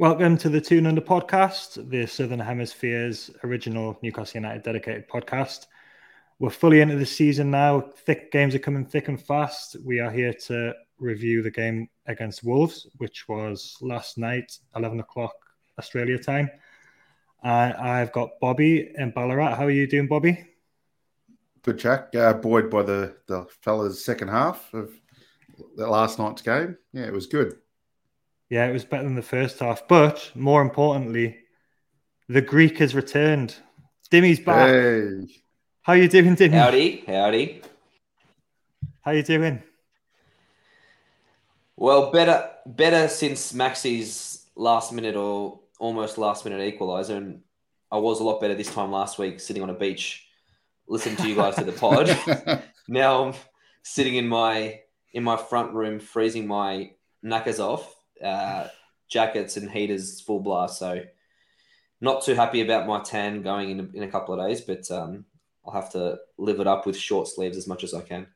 Welcome to the Toon Under podcast, the Southern Hemisphere's original Newcastle United dedicated podcast. We're fully into the season now. Thick games are coming thick and fast. We are here to review the game against Wolves, which was last night, 11 o'clock Australia time. Uh, I've got Bobby in Ballarat. How are you doing, Bobby? Good, Jack. Uh, buoyed by the, the fella's second half of last night's game. Yeah, it was good. Yeah, it was better than the first half. But more importantly, the Greek has returned. Dimi's back. Hey. How you doing, Dimmy? Howdy, howdy. How you doing? Well, better, better since Maxi's last minute or almost last minute equaliser, and I was a lot better this time last week, sitting on a beach, listening to you guys to the pod. now I'm sitting in my in my front room, freezing my knackers off, uh, jackets and heaters full blast. So, not too happy about my tan going in a, in a couple of days, but um, I'll have to live it up with short sleeves as much as I can.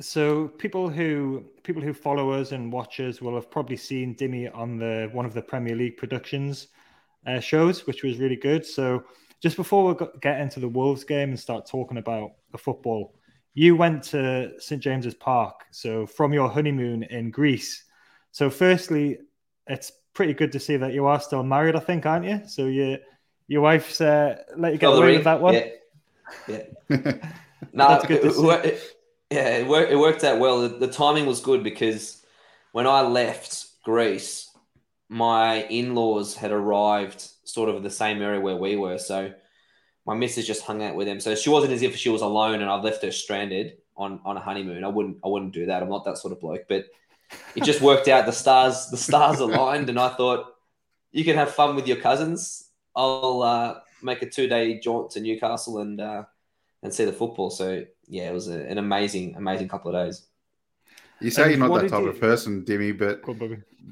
So people who people who follow us and watch us will have probably seen Dimi on the one of the Premier League productions uh, shows, which was really good. So just before we get into the Wolves game and start talking about the football, you went to St James's Park. So from your honeymoon in Greece. So firstly, it's pretty good to see that you are still married. I think, aren't you? So your your wife's uh, let you get away with that one. Yeah. Yeah. no, it, it, yeah, it worked, it worked out well. The, the, timing was good because when I left Greece, my in laws had arrived sort of in the same area where we were. So my missus just hung out with them. So she wasn't as if she was alone and I left her stranded on, on a honeymoon. I wouldn't I wouldn't do that. I'm not that sort of bloke. But it just worked out. The stars the stars aligned, and I thought you can have fun with your cousins. I'll uh, make a two day jaunt to Newcastle and uh, and see the football. So yeah, it was a, an amazing, amazing couple of days. You say and you're not that type you... of person, Dimi, but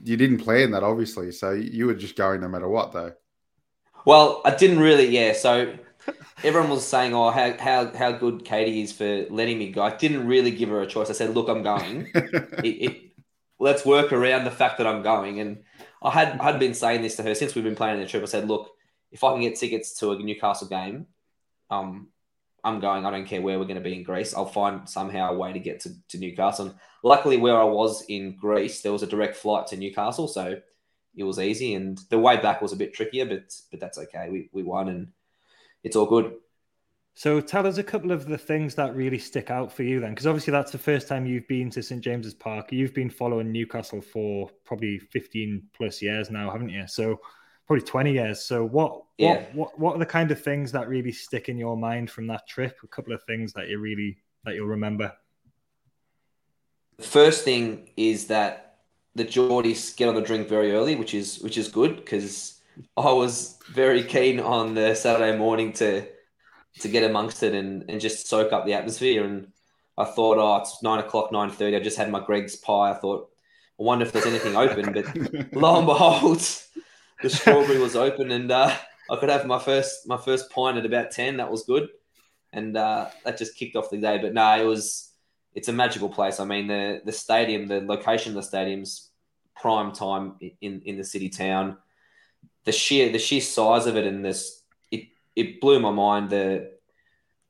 you didn't plan that, obviously. So you were just going no matter what, though. Well, I didn't really, yeah. So everyone was saying, "Oh, how how how good Katie is for letting me go." I didn't really give her a choice. I said, "Look, I'm going. it, it, let's work around the fact that I'm going." And I had had been saying this to her since we've been planning the trip. I said, "Look, if I can get tickets to a Newcastle game, um, I'm going. I don't care where we're going to be in Greece. I'll find somehow a way to get to, to Newcastle. And luckily, where I was in Greece, there was a direct flight to Newcastle, so it was easy. And the way back was a bit trickier, but but that's okay. We we won, and it's all good. So tell us a couple of the things that really stick out for you then, because obviously that's the first time you've been to St James's Park. You've been following Newcastle for probably 15 plus years now, haven't you? So probably 20 years. So what, yeah. what, what, what are the kind of things that really stick in your mind from that trip? A couple of things that you really, that you'll remember. The first thing is that the Geordies get on the drink very early, which is, which is good because I was very keen on the Saturday morning to, to get amongst it and, and just soak up the atmosphere. And I thought, oh, it's nine o'clock, nine thirty. I just had my Greggs pie. I thought, I wonder if there's anything open. But lo and behold, the strawberry was open, and uh, I could have my first my first pint at about ten. That was good, and uh, that just kicked off the day. But no, it was it's a magical place. I mean, the the stadium, the location of the stadium's prime time in in the city town. The sheer the sheer size of it and this it blew my mind. The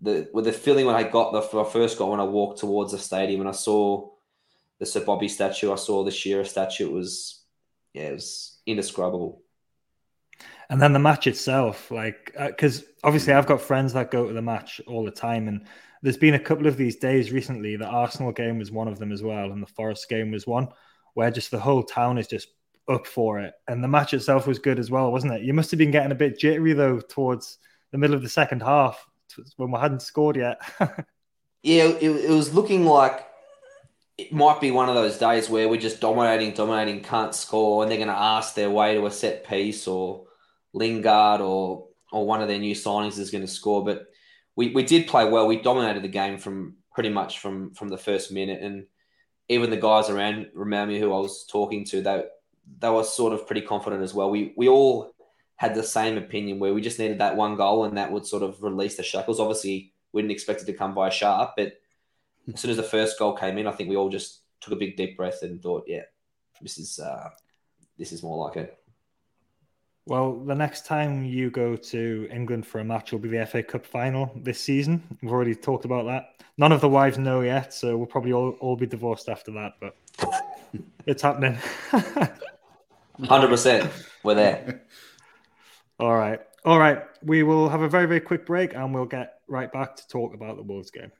the with the feeling when I got the I first got when I walked towards the stadium and I saw the Sir Bobby statue, I saw the Shearer statue. It was yeah, it was indescribable. And then the match itself, like, because uh, obviously I've got friends that go to the match all the time, and there's been a couple of these days recently. The Arsenal game was one of them as well, and the Forest game was one, where just the whole town is just up for it. And the match itself was good as well, wasn't it? You must have been getting a bit jittery though towards the middle of the second half when we hadn't scored yet. yeah, it, it was looking like it might be one of those days where we're just dominating, dominating, can't score, and they're going to ask their way to a set piece or Lingard or or one of their new signings is going to score. But we, we did play well. We dominated the game from pretty much from from the first minute, and even the guys around around me who I was talking to, they they were sort of pretty confident as well. We we all had the same opinion where we just needed that one goal, and that would sort of release the shackles. Obviously, we didn't expect it to come by sharp, but as soon as the first goal came in, I think we all just took a big deep breath and thought, yeah, this is uh, this is more like it. Well, the next time you go to England for a match will be the FA Cup final this season. We've already talked about that. None of the wives know yet, so we'll probably all, all be divorced after that, but it's happening. 100%. We're there. all right. All right. We will have a very, very quick break and we'll get right back to talk about the Wolves game.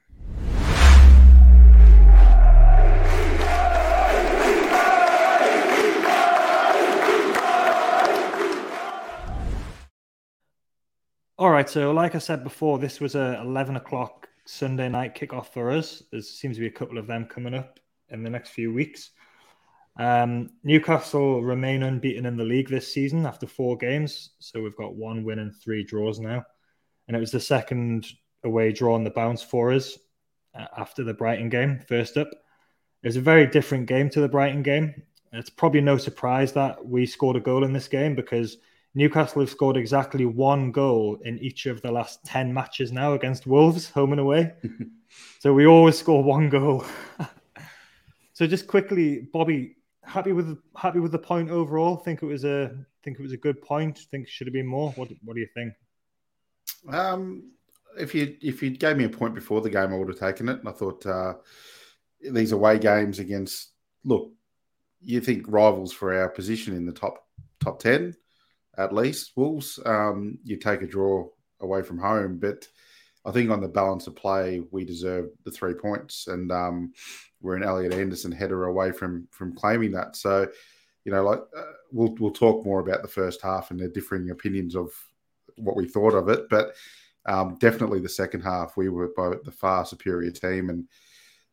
All right, so like I said before, this was a 11 o'clock Sunday night kickoff for us. There seems to be a couple of them coming up in the next few weeks. Um, Newcastle remain unbeaten in the league this season after four games. So we've got one win and three draws now. And it was the second away draw on the bounce for us uh, after the Brighton game, first up. It was a very different game to the Brighton game. It's probably no surprise that we scored a goal in this game because Newcastle have scored exactly one goal in each of the last 10 matches now against Wolves, home and away. so we always score one goal. so just quickly, Bobby, happy with happy with the point overall? Think it was a think it was a good point. Think should have been more. What what do you think? Um, if you if you gave me a point before the game, I would have taken it. And I thought uh, these away games against look, you think rivals for our position in the top top ten at least. Wolves, um, you take a draw away from home, but I think on the balance of play, we deserve the three points, and um, we're an Elliot Anderson header away from from claiming that. So, you know, like uh, we'll we'll talk more about the first half and the differing opinions of what we thought of it, but um, definitely the second half, we were both the far superior team, and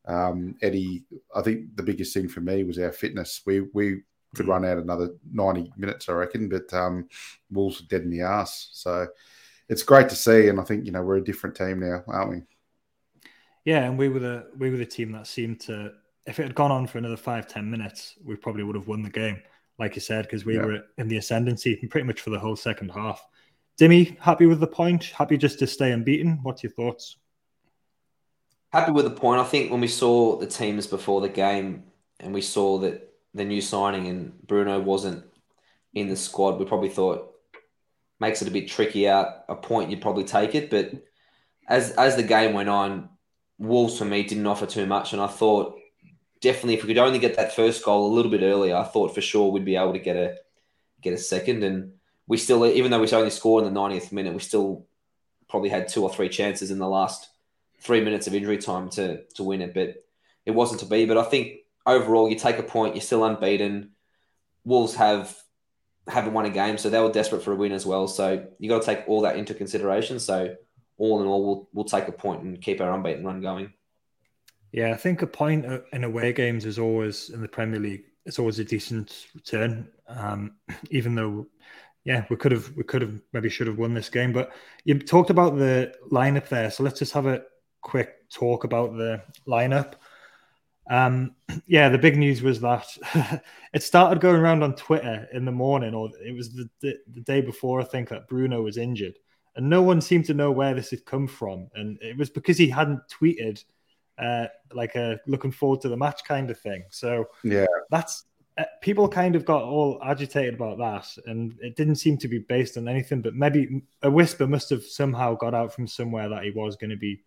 um, Eddie. I think the biggest thing for me was our fitness. We we could run out another 90 minutes, I reckon. But um, Wolves are dead in the ass. So it's great to see. And I think, you know, we're a different team now, aren't we? Yeah. And we were the, we were the team that seemed to, if it had gone on for another five ten minutes, we probably would have won the game, like you said, because we yeah. were in the ascendancy pretty much for the whole second half. Dimi, happy with the point? Happy just to stay unbeaten? What's your thoughts? Happy with the point. I think when we saw the teams before the game and we saw that the new signing and Bruno wasn't in the squad, we probably thought makes it a bit tricky out. A point you'd probably take it, but as as the game went on, Wolves for me didn't offer too much, and I thought definitely if we could only get that first goal a little bit earlier, I thought for sure we'd be able to get a get a second, and we still even though we only scored in the 90th minute, we still probably had two or three chances in the last three minutes of injury time to to win it, but it wasn't to be. But I think overall, you take a point, you're still unbeaten. Wolves have haven't won a game, so they were desperate for a win as well. So you got to take all that into consideration. So all in all, we'll we'll take a point and keep our unbeaten run going. Yeah, I think a point in away games is always in the Premier League. It's always a decent return, um, even though, yeah, we could have we could have maybe should have won this game. But you talked about the lineup there, so let's just have a quick talk about the lineup. Um, yeah, the big news was that it started going around on Twitter in the morning, or it was the, the, the, day before, I think, that Bruno was injured. And no one seemed to know where this had come from. And it was because he hadn't tweeted uh, like a looking forward to the match kind of thing. So, yeah, that's uh, people kind of got all agitated about that. And it didn't seem to be based on anything, but maybe a whisper must have somehow got out from somewhere that he was going to be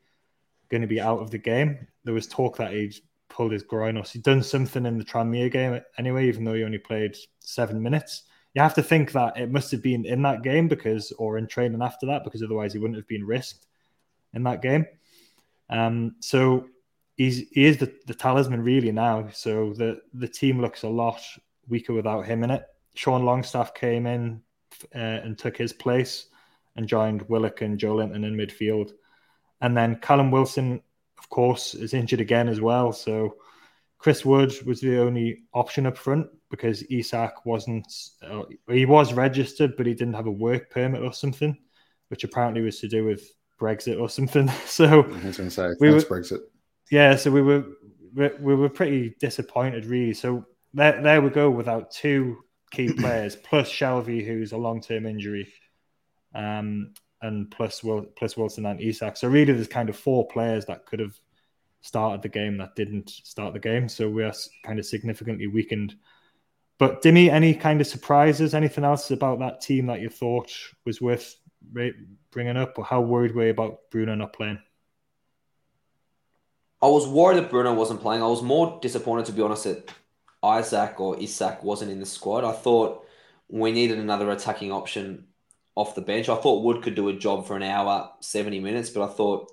going to be out of the game. There was talk that he'd pulled his groin or he'd done something in the Tranmere game anyway, even though he only played seven minutes. You have to think that it must have been in that game because, or in training after that, because otherwise he wouldn't have been risked in that game. Um, so he's he is the, the talisman really now. So the the team looks a lot weaker without him in it. Sean Longstaff came in uh, and took his place and joined Willock and Joelinton in midfield. And then Callum Wilson of course, is injured again as well. So Chris Wood was the only option up front because Isak wasn't. Uh, he was registered, but he didn't have a work permit or something, which apparently was to do with Brexit or something. So I was going to say, we were, Brexit. Yeah, so we were we were pretty disappointed, really. So there, there we go without two key players plus Shelvey, who's a long term injury. Um, and plus Will, plus Wilson and Isak. So really, there's kind of four players that could have started the game that didn't start the game. So we are kind of significantly weakened but Dimi, any kind of surprises? Anything else about that team that you thought was worth bringing up, or how worried were you about Bruno not playing? I was worried that Bruno wasn't playing. I was more disappointed, to be honest, that Isaac or Isak wasn't in the squad. I thought we needed another attacking option off the bench. I thought Wood could do a job for an hour, 70 minutes, but I thought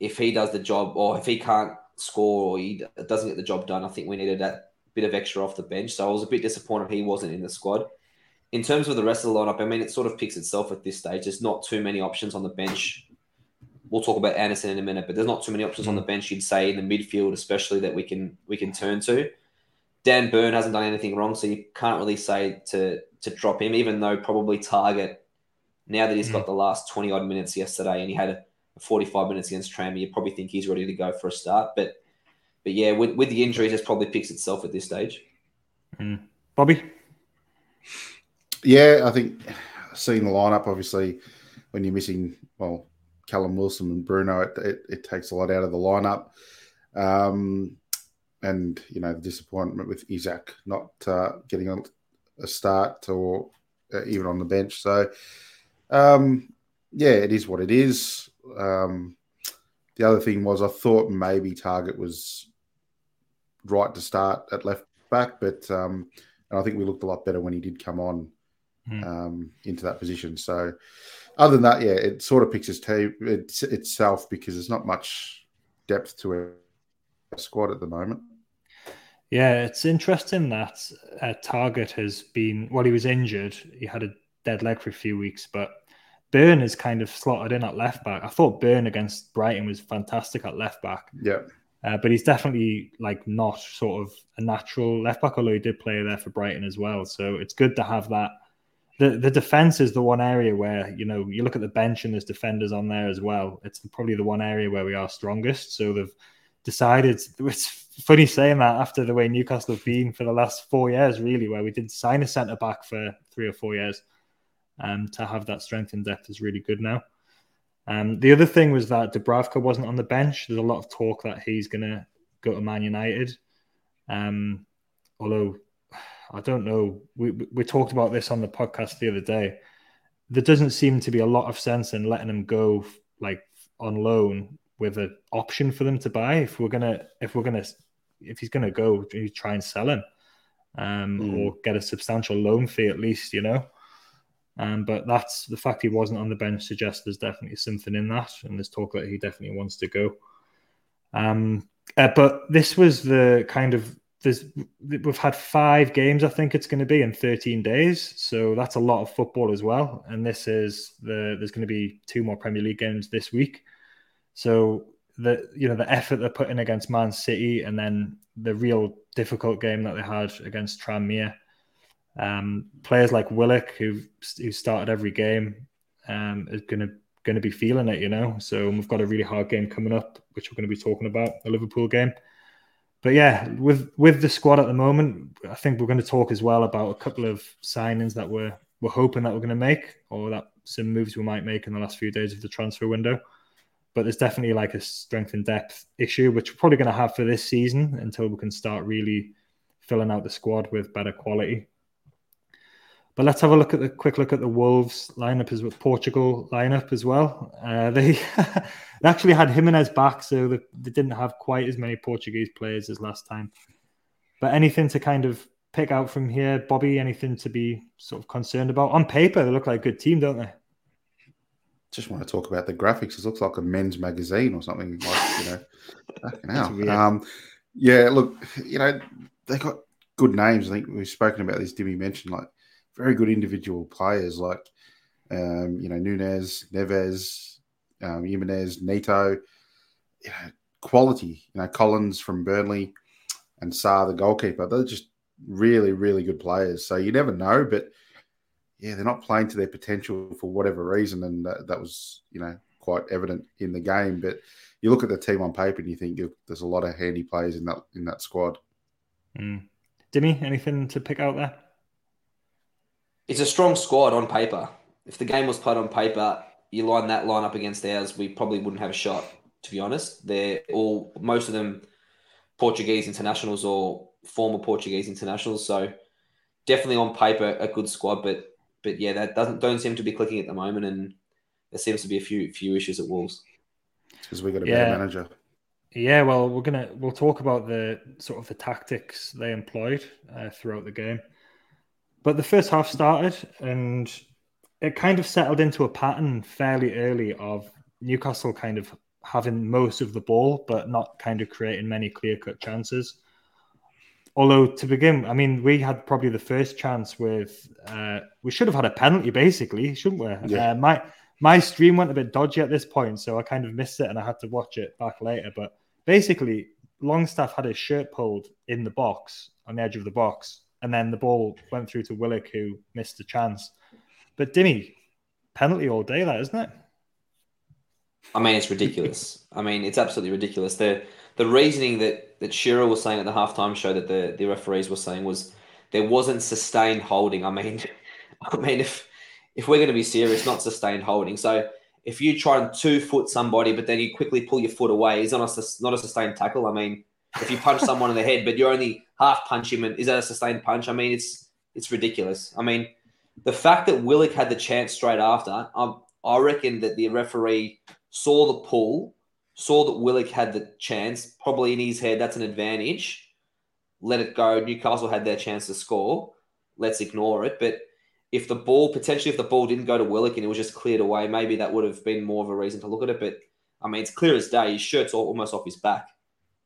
if he does the job or if he can't score or he doesn't get the job done, I think we needed that bit of extra off the bench. So I was a bit disappointed he wasn't in the squad. In terms of the rest of the lineup, I mean, it sort of picks itself at this stage. There's not too many options on the bench. We'll talk about Anderson in a minute, but there's not too many options on mm. the bench. You'd say in the midfield, especially that we can we can turn to. Dan Burn hasn't done anything wrong, so you can't really say to to drop him, even though probably Targett now that he's got the last 20 odd minutes yesterday and he had a 45 minutes against Tranmere, you probably think he's ready to go for a start. But but yeah, with, with the injuries, it probably picks itself at this stage. Mm. Bobby? Yeah, I think seeing the lineup, obviously, when you're missing, well, Callum Wilson and Bruno, it, it, it takes a lot out of the lineup. Um, and, you know, the disappointment with Isaac not uh, getting a, a start or uh, even on the bench. So, um, yeah, it is what it is. Um, the other thing was I thought maybe Targett was right to start at left back, but um, and I think we looked a lot better when he did come on mm. um, into that position. So, other than that, yeah, it sort of picks its, t- it's, itself because there's not much depth to a squad at the moment. Yeah, it's interesting that uh, Targett has been well. He was injured. He had a dead leg for a few weeks, but Burn is kind of slotted in at left back. I thought Burn against Brighton was fantastic at left back. Yeah. Uh, but he's definitely like not sort of a natural left back, although he did play there for Brighton as well. So it's good to have that. The the defense is the one area where you know you look at the bench and there's defenders on there as well. It's probably the one area where we are strongest. So they've decided. It's funny saying that after the way Newcastle have been for the last four years, really, where we did sign a centre back for three or four years um, to have that strength and depth is really good now. Um, the other thing was that Dubravka wasn't on the bench. There's a lot of talk that he's going to go to Man United. Um, although I don't know, we, we talked about this on the podcast the other day. There doesn't seem to be a lot of sense in letting him go like on loan with an option for them to buy. If we're gonna, if we're gonna, if he's gonna go, try and sell him, um, mm. or get a substantial loan fee at least, you know. Um, but that's the fact he wasn't on the bench suggests there's definitely something in that, and there's talk that he definitely wants to go. Um, uh, but this was the kind of there's we've had five games, I think it's going to be in 13 days, so that's a lot of football as well. And this is the there's going to be two more Premier League games this week, so the you know the effort they're putting against Man City, and then the real difficult game that they had against Tranmere um, players like Willock, who who started every game, um, is going to going to be feeling it, you know. So we've got a really hard game coming up, which we're going to be talking about, the Liverpool game. But yeah, with with the squad at the moment, I think we're going to talk as well about a couple of signings that we're we're hoping that we're going to make, or that some moves we might make in the last few days of the transfer window. But there's definitely like a strength and depth issue, which we're probably going to have for this season until we can start really filling out the squad with better quality. But let's have a look at the quick look at the Wolves lineup as with Portugal lineup as well. Uh, they, they actually had Jimenez back, so they, they didn't have quite as many Portuguese players as last time. But anything to kind of pick out from here, Bobby? Anything to be sort of concerned about? On paper, they look like a good team, don't they? Just want to talk about the graphics. It looks like a men's magazine or something like you know. fucking hell. um, yeah, look, you know they got good names. I think we've spoken about this. Dimi mentioned like very good individual players like um, you know Nunes, Neves, um, Jimenez, Neto, you know, quality. You know Collins from Burnley and Sá, the goalkeeper. They're just really, really good players. So you never know, but yeah, they're not playing to their potential for whatever reason, and that, that was you know quite evident in the game. But you look at the team on paper and you think there's a lot of handy players in that in that squad. Mm. Dimi, anything to pick out there? it's a strong squad on paper. If the game was played on paper, you line that line up against ours, we probably wouldn't have a shot. To be honest, they're all most of them Portuguese internationals or former Portuguese internationals. So definitely on paper a good squad, but but yeah, that doesn't don't seem to be clicking at the moment, and there seems to be a few few issues at Wolves. Because we got a Yeah. better manager. Yeah, well, we're gonna we'll talk about the sort of the tactics they employed uh, throughout the game. But the first half started, and it kind of settled into a pattern fairly early of Newcastle kind of having most of the ball, but not kind of creating many clear cut chances. Although to begin, I mean, we had probably the first chance with uh, we should have had a penalty, basically, shouldn't we? Yeah. Uh, my my stream went a bit dodgy at this point, so I kind of missed it and I had to watch it back later. But basically, Longstaff had his shirt pulled in the box on the edge of the box, and then the ball went through to Willock, who missed the chance. But Dimi, penalty all day, that isn't it? I mean, it's ridiculous. I mean, it's absolutely ridiculous. The the reasoning that that Shearer was saying at the halftime show that the, the referees were saying was there wasn't sustained holding. I mean, I mean, if if we're going to be serious, not sustained holding. So if you try and two foot somebody, but then you quickly pull your foot away, is not a not a sustained tackle. I mean, if you punch someone in the head, but you're only half punch him, and is that a sustained punch? I mean, it's it's ridiculous. I mean, the fact that Willock had the chance straight after, um, I reckon that the referee saw the pull, saw that Willock had the chance, probably in his head, that's an advantage. Let it go. Newcastle had their chance to score. Let's ignore it. But if the ball, potentially, if the ball didn't go to Willock and it was just cleared away, maybe that would have been more of a reason to look at it. But I mean, it's clear as day. His shirt's almost off his back.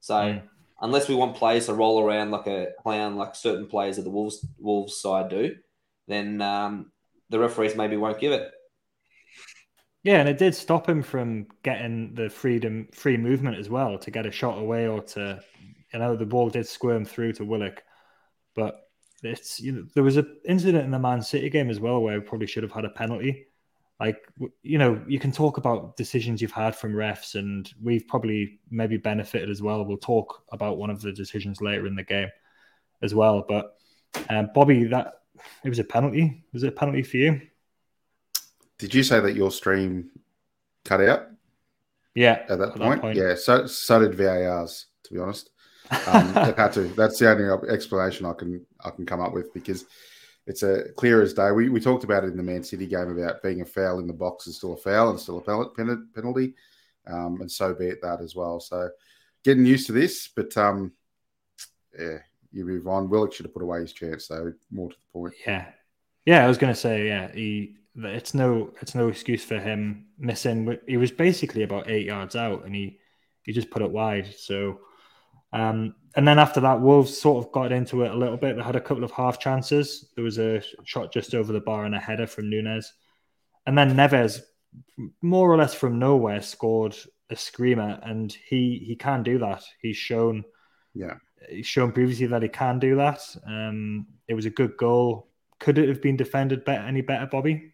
So Mm. unless we want players to roll around like a clown, like certain players of the Wolves Wolves side do, then um, the referees maybe won't give it. Yeah, and it did stop him from getting the freedom, free movement as well to get a shot away or to, you know, the ball did squirm through to Willock, but it's you know there was an incident in the Man City game as well where we probably should have had a penalty. Like you know, you can talk about decisions you've had from refs, and we've probably maybe benefited as well. We'll talk about one of the decisions later in the game as well. But um, Bobby, that it was a penalty. Was it a penalty for you? Did you say that your stream cut out Yeah, at that, At that point? point. Yeah, so so did VAR's. To be honest, um, it had to. That's the only explanation I can I can come up with because it's a clear as day. We, we talked about it in the Man City game about being a foul in the box is still a foul and still a pen- pen- penalty, um, and so be it that as well. So getting used to this, but um, yeah, you move on. Willock should have put away his chance, though. More to the point. Yeah, yeah. I was gonna say, yeah. He, it's no, it's no excuse for him missing. He was basically about eight yards out, and he, he just put it wide. So, um, and then after that, Wolves sort of got into it a little bit. They had a couple of half chances. There was a shot just over the bar and a header from Nunes, and then Neves, more or less from nowhere, scored a screamer, and he he can do that. He's shown Yeah. he's shown previously that he can do that. Um, it was a good goal. Could it have been defended better, any better, Bobby?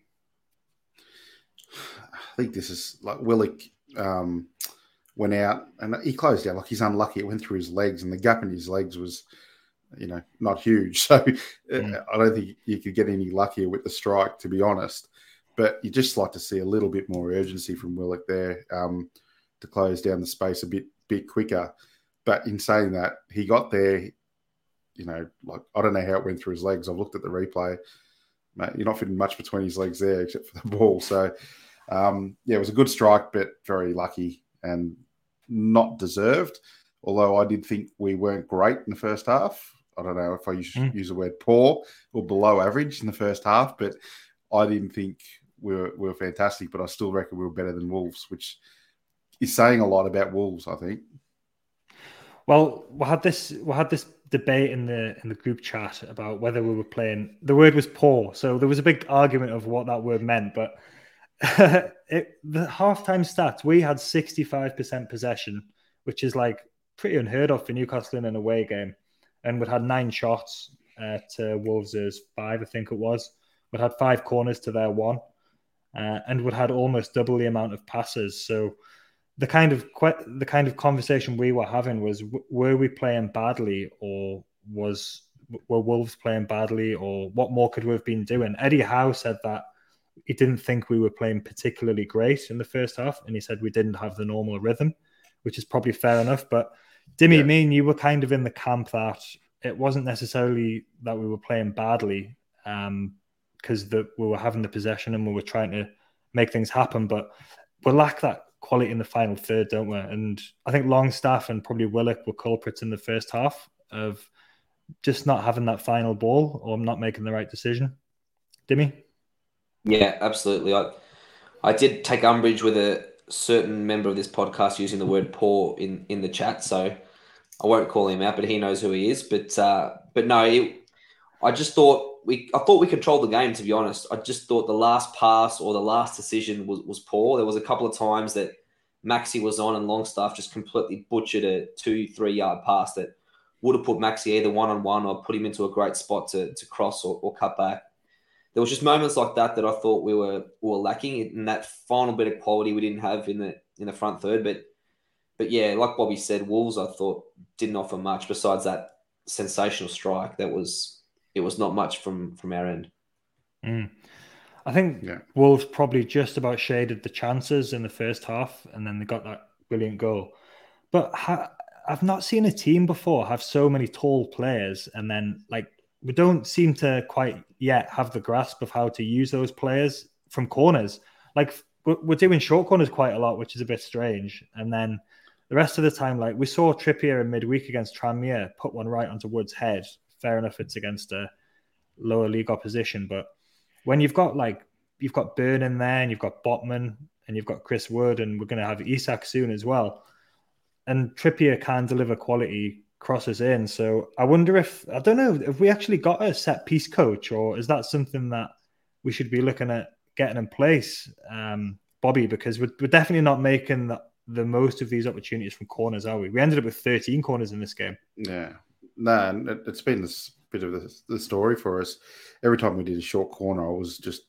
I think this is like Willock um, went out and he closed out like he's unlucky. It went through his legs, and the gap in his legs was, you know, not huge. So uh, Mm. I don't think you could get any luckier with the strike, to be honest. But you just like to see a little bit more urgency from Willock there um, to close down the space a bit bit quicker. But in saying that, he got there. You know, like I don't know how it went through his legs. I've looked at the replay. Mate, you're not fitting much between his legs there, except for the ball. So, um, yeah, it was a good strike, but very lucky and not deserved. Although I did think we weren't great in the first half. I don't know if I use, Mm. use the word poor or below average in the first half, but I didn't think we were, we were fantastic. But I still reckon we were better than Wolves, which is saying a lot about Wolves, I think. Well, we had this we had this debate in the in the group chat about whether we were playing. The word was poor, so there was a big argument of what that word meant. But it, the halftime stats, we had sixty five percent possession, which is like pretty unheard of for Newcastle in an away game, and we'd had nine shots uh, Wolves' five, I think it was. We'd had five corners to their one, uh, and we'd had almost double the amount of passes. So the kind of que- the kind of conversation we were having was w- were we playing badly or was were Wolves playing badly or what more could we have been doing? Eddie Howe said that he didn't think we were playing particularly great in the first half, and he said we didn't have the normal rhythm, which is probably fair enough. But Dimi, Yeah. me and you were kind of in the camp that it wasn't necessarily that we were playing badly because um, we were having the possession and we were trying to make things happen, but we lack that quality in the final third, don't we? And I think Longstaff and probably Willock were culprits in the first half of just not having that final ball or not making the right decision. Dimi? Yeah, absolutely. I I did take umbrage with a certain member of this podcast using the word poor in, in the chat, so I won't call him out, but he knows who he is. But uh, but no, it, I just thought we I thought we controlled the game. To be honest, I just thought the last pass or the last decision was, was poor. There was a couple of times that Maxi was on and Longstaff just completely butchered a two three yard pass that would have put Maxi either one on one or put him into a great spot to, to cross or, or cut back. There was just moments like that that I thought we were we were lacking in that final bit of quality we didn't have in the in the front third. But but yeah, like Bobby said, Wolves I thought didn't offer much besides that sensational strike. That was it was not much from from our end. Mm. I think yeah. Wolves probably just about shaded the chances in the first half, and then they got that brilliant goal. But ha- I've not seen a team before have so many tall players, and then like we don't seem to quite yet have the grasp of how to use those players from corners. Like we're doing short corners quite a lot, which is a bit strange, and then the rest of the time, like we saw Trippier in midweek against Tranmere put one right onto Wood's head. Fair enough, it's against a lower league opposition, but when you've got like you've got Burn in there and you've got Botman and you've got Chris Wood and we're going to have Isak soon as well, and Trippier can deliver quality crosses in. So I wonder if I don't know if we actually got a set piece coach or is that something that we should be looking at getting in place, um, Bobby? Because we're, we're definitely not making the the most of these opportunities from corners, are we? We ended up with 13 corners in this game. Yeah. No, nah, it's been this bit of the, the, story for us. Every time we did a short corner, I was just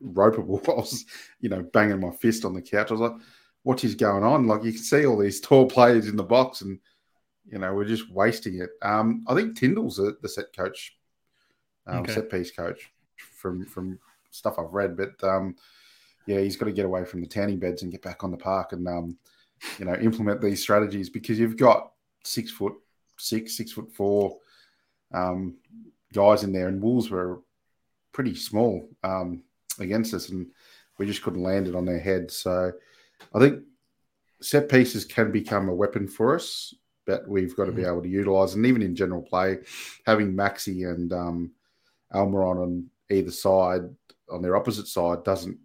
ropeable. I was, you know, banging my fist on the couch. I was like, what is going on? Like, you can see all these tall players in the box and, you know, we're just wasting it. Um, I think Tindall's the, the set coach, um, okay. set piece coach from from stuff I've read. But um, yeah, he's got to get away from the tanning beds and get back on the park and um, you know implement these strategies because you've got six foot six, six foot four um, guys in there, and Wolves were pretty small um, against us, and we just couldn't land it on their head. So I think set pieces can become a weapon for us, but we've got to be mm-hmm. able to utilize, and even in general play, having Maxi and um, Almiron on either side on their opposite side doesn't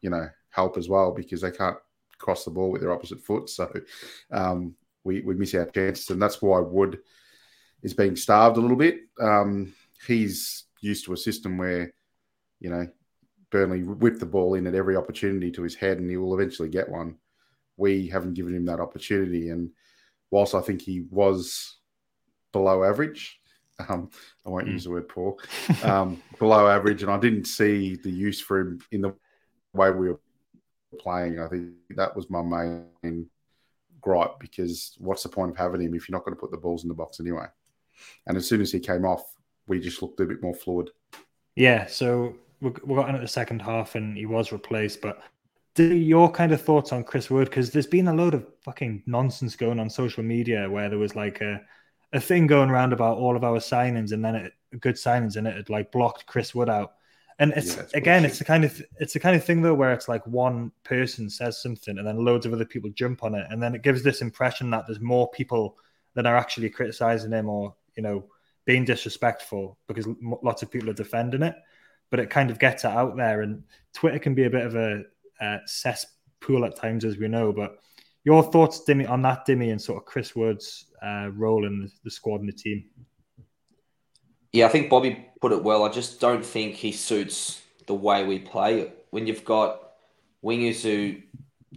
you know, help as well because they can't cross the ball with their opposite foot. So um, we, we miss our chances. And that's why Wood is being starved a little bit. Um, he's used to a system where, you know, Burnley whip the ball in at every opportunity to his head and he will eventually get one. We haven't given him that opportunity. And whilst I think he was below average, um, I won't mm. use the word poor, um, below average, and I didn't see the use for him in the way we were playing. I think that was my main gripe because what's the point of having him if you're not going to put the balls in the box anyway? And as soon as he came off, we just looked a bit more fluid. Yeah, so we got in at the second half and he was replaced. But your kind of thoughts on Chris Wood? Because there's been a load of fucking nonsense going on social media where there was like a, a thing going around about all of our signings and then it, good signings and it had like blocked Chris Wood out. And it's yeah, again, it's the kind of it's the kind of thing though where it's like one person says something and then loads of other people jump on it, and then it gives this impression that there's more people that are actually criticizing him or you know being disrespectful because lots of people are defending it. But it kind of gets it out there, and Twitter can be a bit of a, a cesspool at times, as we know. But your thoughts, Dimi, on that, Dimi, and sort of Chris Wood's uh, role in the, the squad and the team? Yeah, I think Bobby put it well. I just don't think he suits the way we play. When you've got wingers who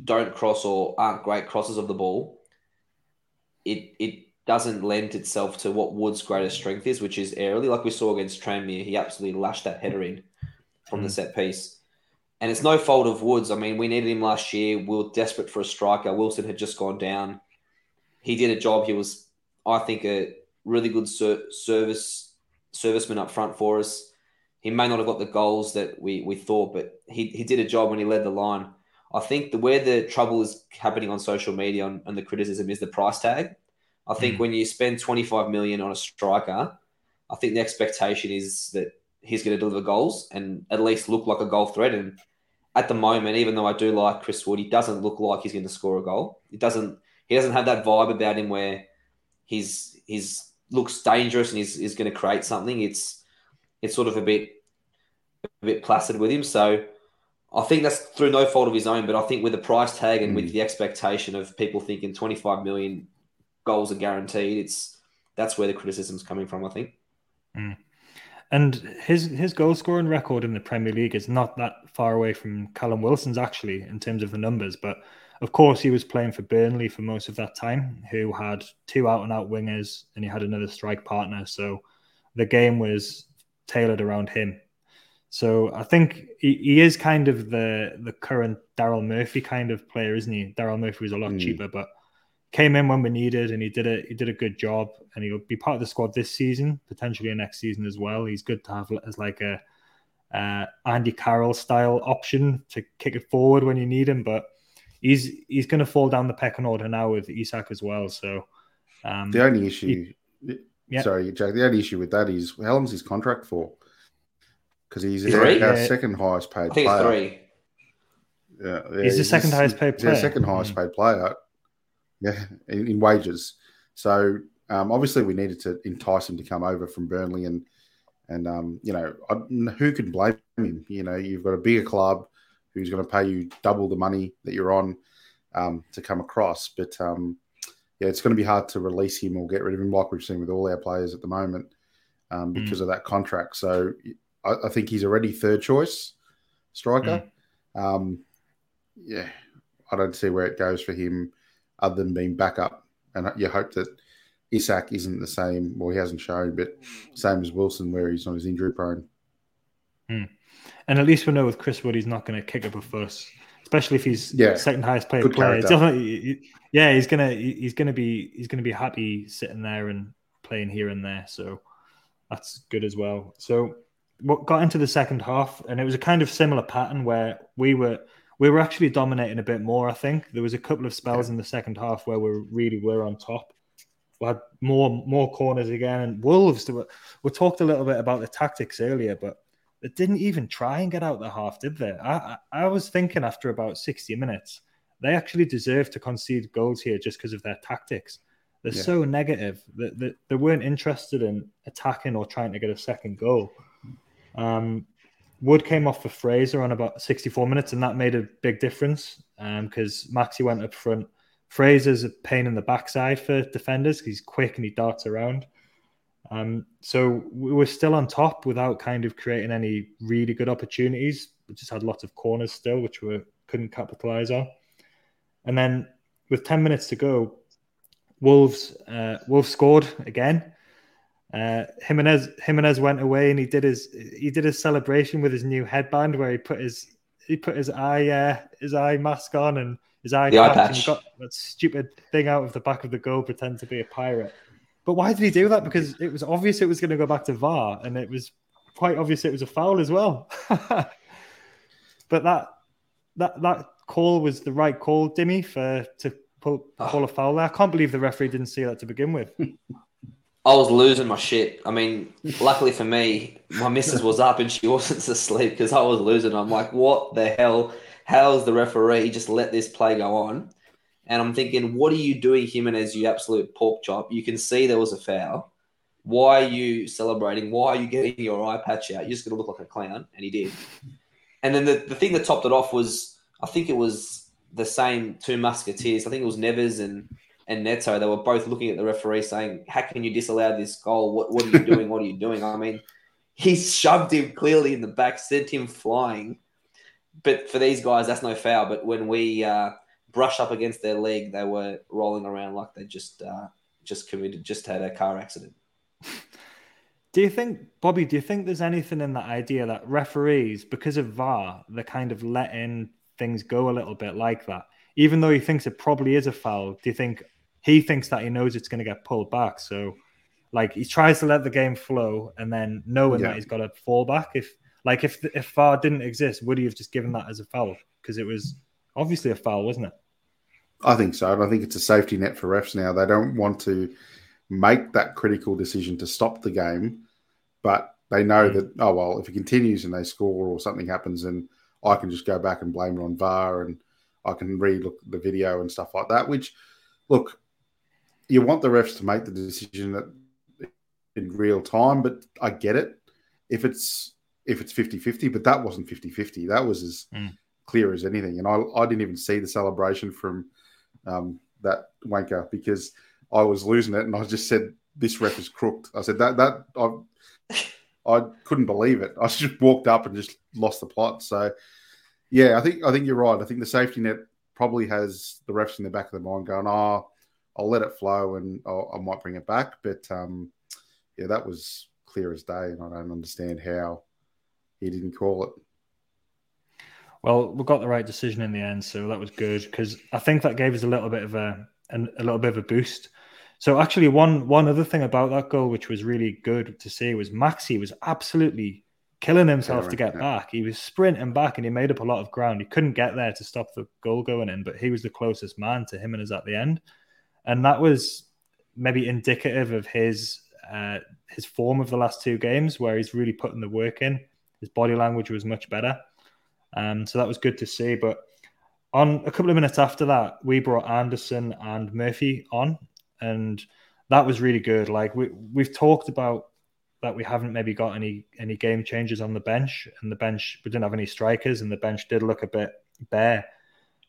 don't cross or aren't great crosses of the ball, it it doesn't lend itself to what Wood's greatest strength is, which is aerially. Like we saw against Tranmere, he absolutely lashed that header in from mm. the set piece. And it's no fault of Woods. I mean, we needed him last year. We were desperate for a striker. Wilson had just gone down. He did a job. He was, I think, a really good ser- service serviceman up front for us. He may not have got the goals that we, we thought, but he, he did a job when he led the line. I think the where the trouble is happening on social media and, and the criticism is the price tag. I think Mm. when you spend 25 million on a striker, I think the expectation is that he's going to deliver goals and at least look like a goal threat. And at the moment, even though I do like Chris Wood, he doesn't look like he's going to score a goal. It doesn't. He doesn't have that vibe about him where he's he's looks dangerous and he's, he's going to create something. It's it's sort of a bit a bit placid with him. So I think that's through no fault of his own. But I think with the price tag and with Mm. the expectation of people thinking 25 million goals are guaranteed, it's that's where the criticism's coming from. I think. And his his goal scoring record in the Premier League is not that far away from Callum Wilson's actually in terms of the numbers. But of course, he was playing for Burnley for most of that time, who had two out and out wingers, and he had another strike partner. So the game was tailored around him. So I think he, he is kind of the the current Daryl Murphy kind of player, isn't he? Daryl Murphy was a lot Mm. cheaper, but came in when we needed, and he did a he did a good job, and he'll be part of the squad this season, potentially next season as well. He's good to have as like a uh, Andy Carroll style option to kick it forward when you need him, but he's he's going to fall down the pecking order now with Isak as well. So um, The only issue, Yeah. sorry, Jack. The only issue with that is how long's his contract for? Because he's Three? our, our Yeah. second highest paid I think player. three. Yeah, yeah, He's the second highest paid he's the player. second highest Mm. paid player. Yeah, in, in wages. So um, obviously we needed to entice him to come over from Burnley, and and um, you know I, who can blame him? You know you've got a bigger club who's going to pay you double the money that you're on um, to come across, but um, yeah, it's going to be hard to release him or get rid of him, like we've seen with all our players at the moment, um, because of that contract. So I, I think he's already third choice striker. Um, yeah, I don't see where it goes for him other than being backup. And you hope that Isak isn't the same, well, he hasn't shown, but same as Wilson, where he's not as injury prone. Hmm. And at least we know with Chris Wood, he's not going to kick up a fuss, especially if he's Yeah. second highest paid Good player. Definitely, yeah, he's gonna he's gonna be he's gonna be happy sitting there and playing here and there. So that's good as well. So what got into the second half, and it was a kind of similar pattern where we were we were actually dominating a bit more. I think there was a couple of spells in the second half where we really were on top. We had more more corners again, and Wolves. Were, we talked a little bit about the tactics earlier, but they didn't even try and get out the half, did they? I, I, I was thinking after about 60 minutes, they actually deserve to concede goals here just because of their tactics. They're Yeah. so negative that, that they weren't interested in attacking or trying to get a second goal. Um, Wood came off for Fraser on about 64 minutes, and that made a big difference because Maxi went up front. Fraser's a pain in the backside for defenders. He's quick and he darts around. Um, so we were still on top without kind of creating any really good opportunities. We just had lots of corners still, which we couldn't capitalize on. And then with 10 minutes to go, Wolves uh, Wolves scored again. Uh, Jimenez Jimenez went away and he did his he did his celebration with his new headband where he put his he put his eye uh, his eye mask on and his eye eye patch and got that stupid thing out of the back of the goal, pretend to be a pirate. But why did he do that? Because it was obvious it was going to go back to VAR, and it was quite obvious it was a foul as well. but that that that call was the right call, Dimi, for to pull, Oh. call a foul there. I can't believe the referee didn't see that to begin with. I was losing my shit. I mean, luckily for me, my missus was up and she wasn't asleep because I was losing. I'm like, what the hell? How's the referee just let this play go on? And I'm thinking, what are you doing, Jimenez, you absolute pork chop? You can see there was a foul. Why are you celebrating? Why are you getting your eye patch out? You're just going to look like a clown. And he did. And then the, the thing that topped it off was, I think it was the same two Musketeers. I think it was Neves and and Neto, they were both looking at the referee saying, How can you disallow this goal? What, what are you doing? What are you doing? I mean, he shoved him clearly in the back, sent him flying. But for these guys, that's no foul. But when we uh, brushed up against their leg, they were rolling around like they just uh, just committed, just had a car accident. Do you think, Bobby? Do you think there's anything in that idea that referees, because of VAR, they're kind of letting things go a little bit like that, even though he thinks it probably is a foul? Do you think he thinks that he knows it's going to get pulled back? So, like, he tries to let the game flow, and then knowing Yeah. that he's got to fall back. If, like, if if VAR didn't exist, would he have just given that as a foul? Because it was obviously a foul, wasn't it? I think so. And I think it's a safety net for refs now. They don't want to make that critical decision to stop the game, but they know mm. that, oh, well, if it continues and they score or something happens, and I can just go back and blame it on VAR and I can relook the video and stuff like that. Which, look, you want the refs to make the decision that in real time, but I get it. If it's if it's 50-50, but that wasn't 50-50. That was as mm. clear as anything. And I, I didn't even see the celebration from um, that wanker because I was losing it and I just said this ref is crooked. I said that that I I couldn't believe it. I just walked up and just lost the plot. So yeah, I think I think you're right. I think the safety net probably has the refs in the back of the mind going, oh, I'll let it flow and I'll, i might bring it back. But um, yeah, that was clear as day, and I don't understand how he didn't call it. Well, we got the right decision in the end, so that was good because I think that gave us a little bit of a, a, a little bit of a boost. So actually, one one other thing about that goal, which was really good to see, was Maxi was absolutely killing himself to get back. He was sprinting back and he made up a lot of ground. He couldn't get there to stop the goal going in, but he was the closest man to him and us at the end. And that was maybe indicative of his uh, his form of the last two games, where he's really putting the work in. His body language was much better, um, so that was good to see. But on a couple of minutes after that, we brought Anderson and Murphy on, and that was really good. Like we we've talked about that we haven't maybe got any any game changes on the bench, and the bench we didn't have any strikers, and the bench did look a bit bare.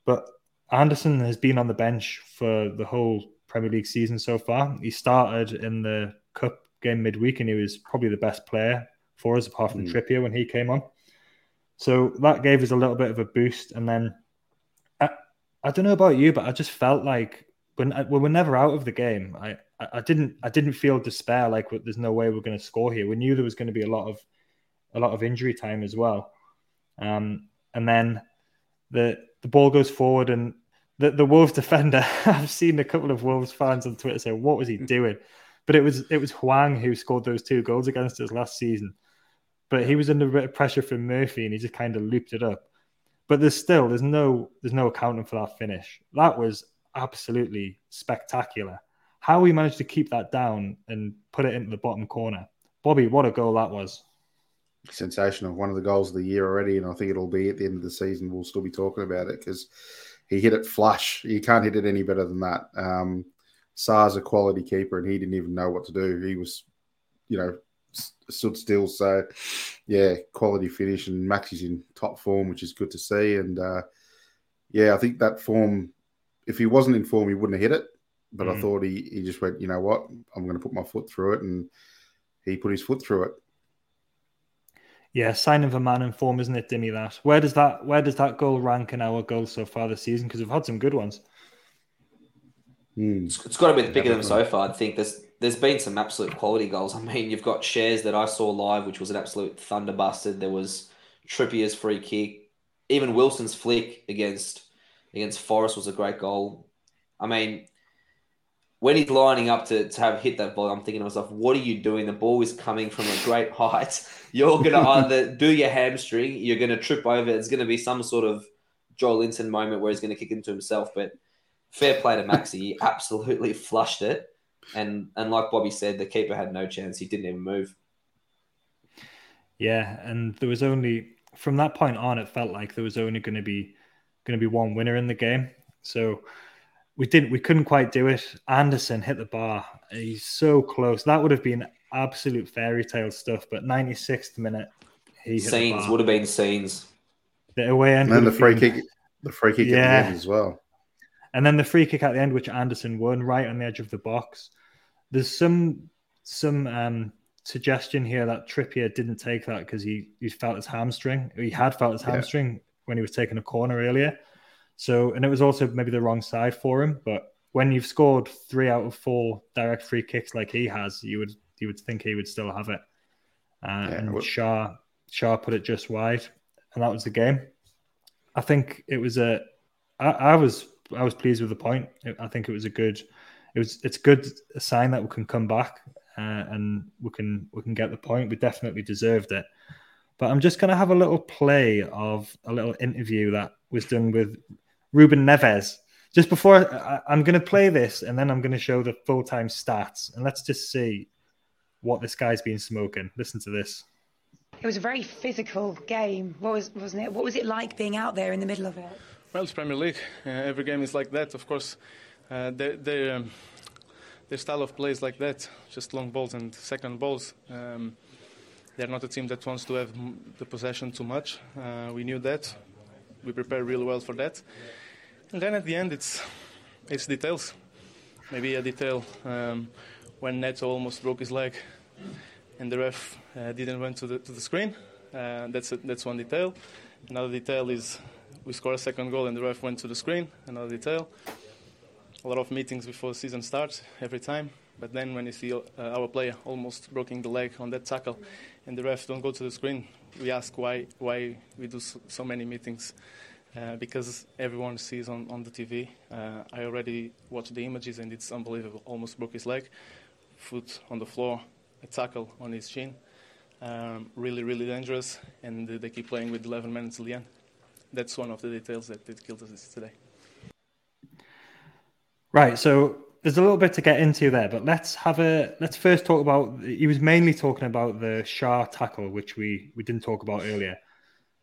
But Anderson has been on the bench for the whole Premier League season so far. He started in the cup game midweek, and he was probably the best player for us, apart from mm. Trippier when he came on. So that gave us a little bit of a boost, and then I, I don't know about you, but I just felt like when, when we're never out of the game, I I, didn't I didn't feel despair like there's no way we're going to score here. We knew there was going to be a lot of a lot of injury time as well. Um, and then the the ball goes forward and the, the Wolves defender, I've seen a couple of Wolves fans on Twitter say, What was he hmm. doing? But it was it was Hwang who scored those two goals against us last season. But he was under a bit of pressure from Murphy and he just kind of looped it up. But there's still there's no there's no accounting for that finish. That was absolutely spectacular how we managed to keep that down and put it into the bottom corner. Bobby, what a goal that was. Sensational. One of the goals of the year already. And I think it'll be at the end of the season. We'll still be talking about it because he hit it flush. You can't hit it any better than that. Um, Sá's a quality keeper and he didn't even know what to do. He was, you know, stood still. So, yeah, quality finish. And Max is in top form, which is good to see. And, uh, yeah, I think that form, if he wasn't in form, he wouldn't have hit it but mm. I thought he, he just went, you know what, I'm going to put my foot through it, and he put his foot through it. Yeah, sign of a man in form, isn't it, Dimi? That where does that where does that goal rank in our goals so far this season? Because we've had some good ones. Mm. It's, it's got to be the pick of them so far. I think there's there's been some absolute quality goals. I mean, you've got Schär's that I saw live, which was an absolute thunderbuster. There was Trippier's free kick, even Wilson's flick against against Forest was a great goal. I mean, when he's lining up to, to have hit that ball, I'm thinking to myself, what are you doing? The ball is coming from a great height. You're going to either do your hamstring, you're going to trip over. It's going to be some sort of Joelinton moment where he's going to kick into himself. But fair play to Maxi. He absolutely flushed it. And, and like Bobby said, the keeper had no chance. He didn't even move. Yeah. And there was only, from that point on, it felt like there was only going to be, going to be one winner in the game. So, we didn't we couldn't quite do it. Anderson hit the bar. He's so close. That would have been absolute fairy tale stuff. But 96th minute, he scenes would have been scenes. The away end, and the free been, kick, the free kick yeah. at the end as well. And then the free kick at the end, which Anderson won right on the edge of the box. There's some some um, suggestion here that Trippier didn't take that because he he felt his hamstring. He had felt his hamstring yeah. when he was taking a corner earlier. So, and it was also maybe the wrong side for him. But when you've scored three out of four direct free kicks like he has, you would you would think he would still have it. Uh, yeah, and Schär Schär put it just wide, and that was the game. I think it was a. I, I was I was pleased with the point. I think it was a good. It was it's good a sign that we can come back uh, and we can we can get the point. We definitely deserved it. But I'm just going to have a little play of a little interview that was done with Ruben Neves. just before I, I'm going to play this, and then I'm going to show the full time stats, and let's just see what this guy's been smoking. Listen to this. It was a very physical game. What was wasn't it? What was it like being out there in the middle of it? Well, it's Premier League. Uh, every game is like that. Of course, uh, they, they, um, their style of play is like that. Just long balls and second balls. Um, they're not a team that wants to have the possession too much. Uh, we knew that. We prepared really well for that. And then at the end, it's it's details. Maybe a detail um, when Neto almost broke his leg, and the ref uh, didn't went to the to the screen. Uh, that's a, that's one detail. Another detail is we scored a second goal and the ref went to the screen. Another detail. A lot of meetings before the season starts every time. But then when you see uh, our player almost breaking the leg on that tackle, and the ref don't go to the screen, we ask why why we do so, so many meetings. Uh, because everyone sees on, on the TV. Uh, I already watched the images and it's unbelievable. Almost broke his leg, foot on the floor, a tackle on his chin. Um, really, really dangerous, and they keep playing with 11 minutes till the end. That's one of the details that, that killed us today. Right, so there's a little bit to get into there, but let's have a let's first talk about. He was mainly talking about the Schär tackle, which we we didn't talk about earlier.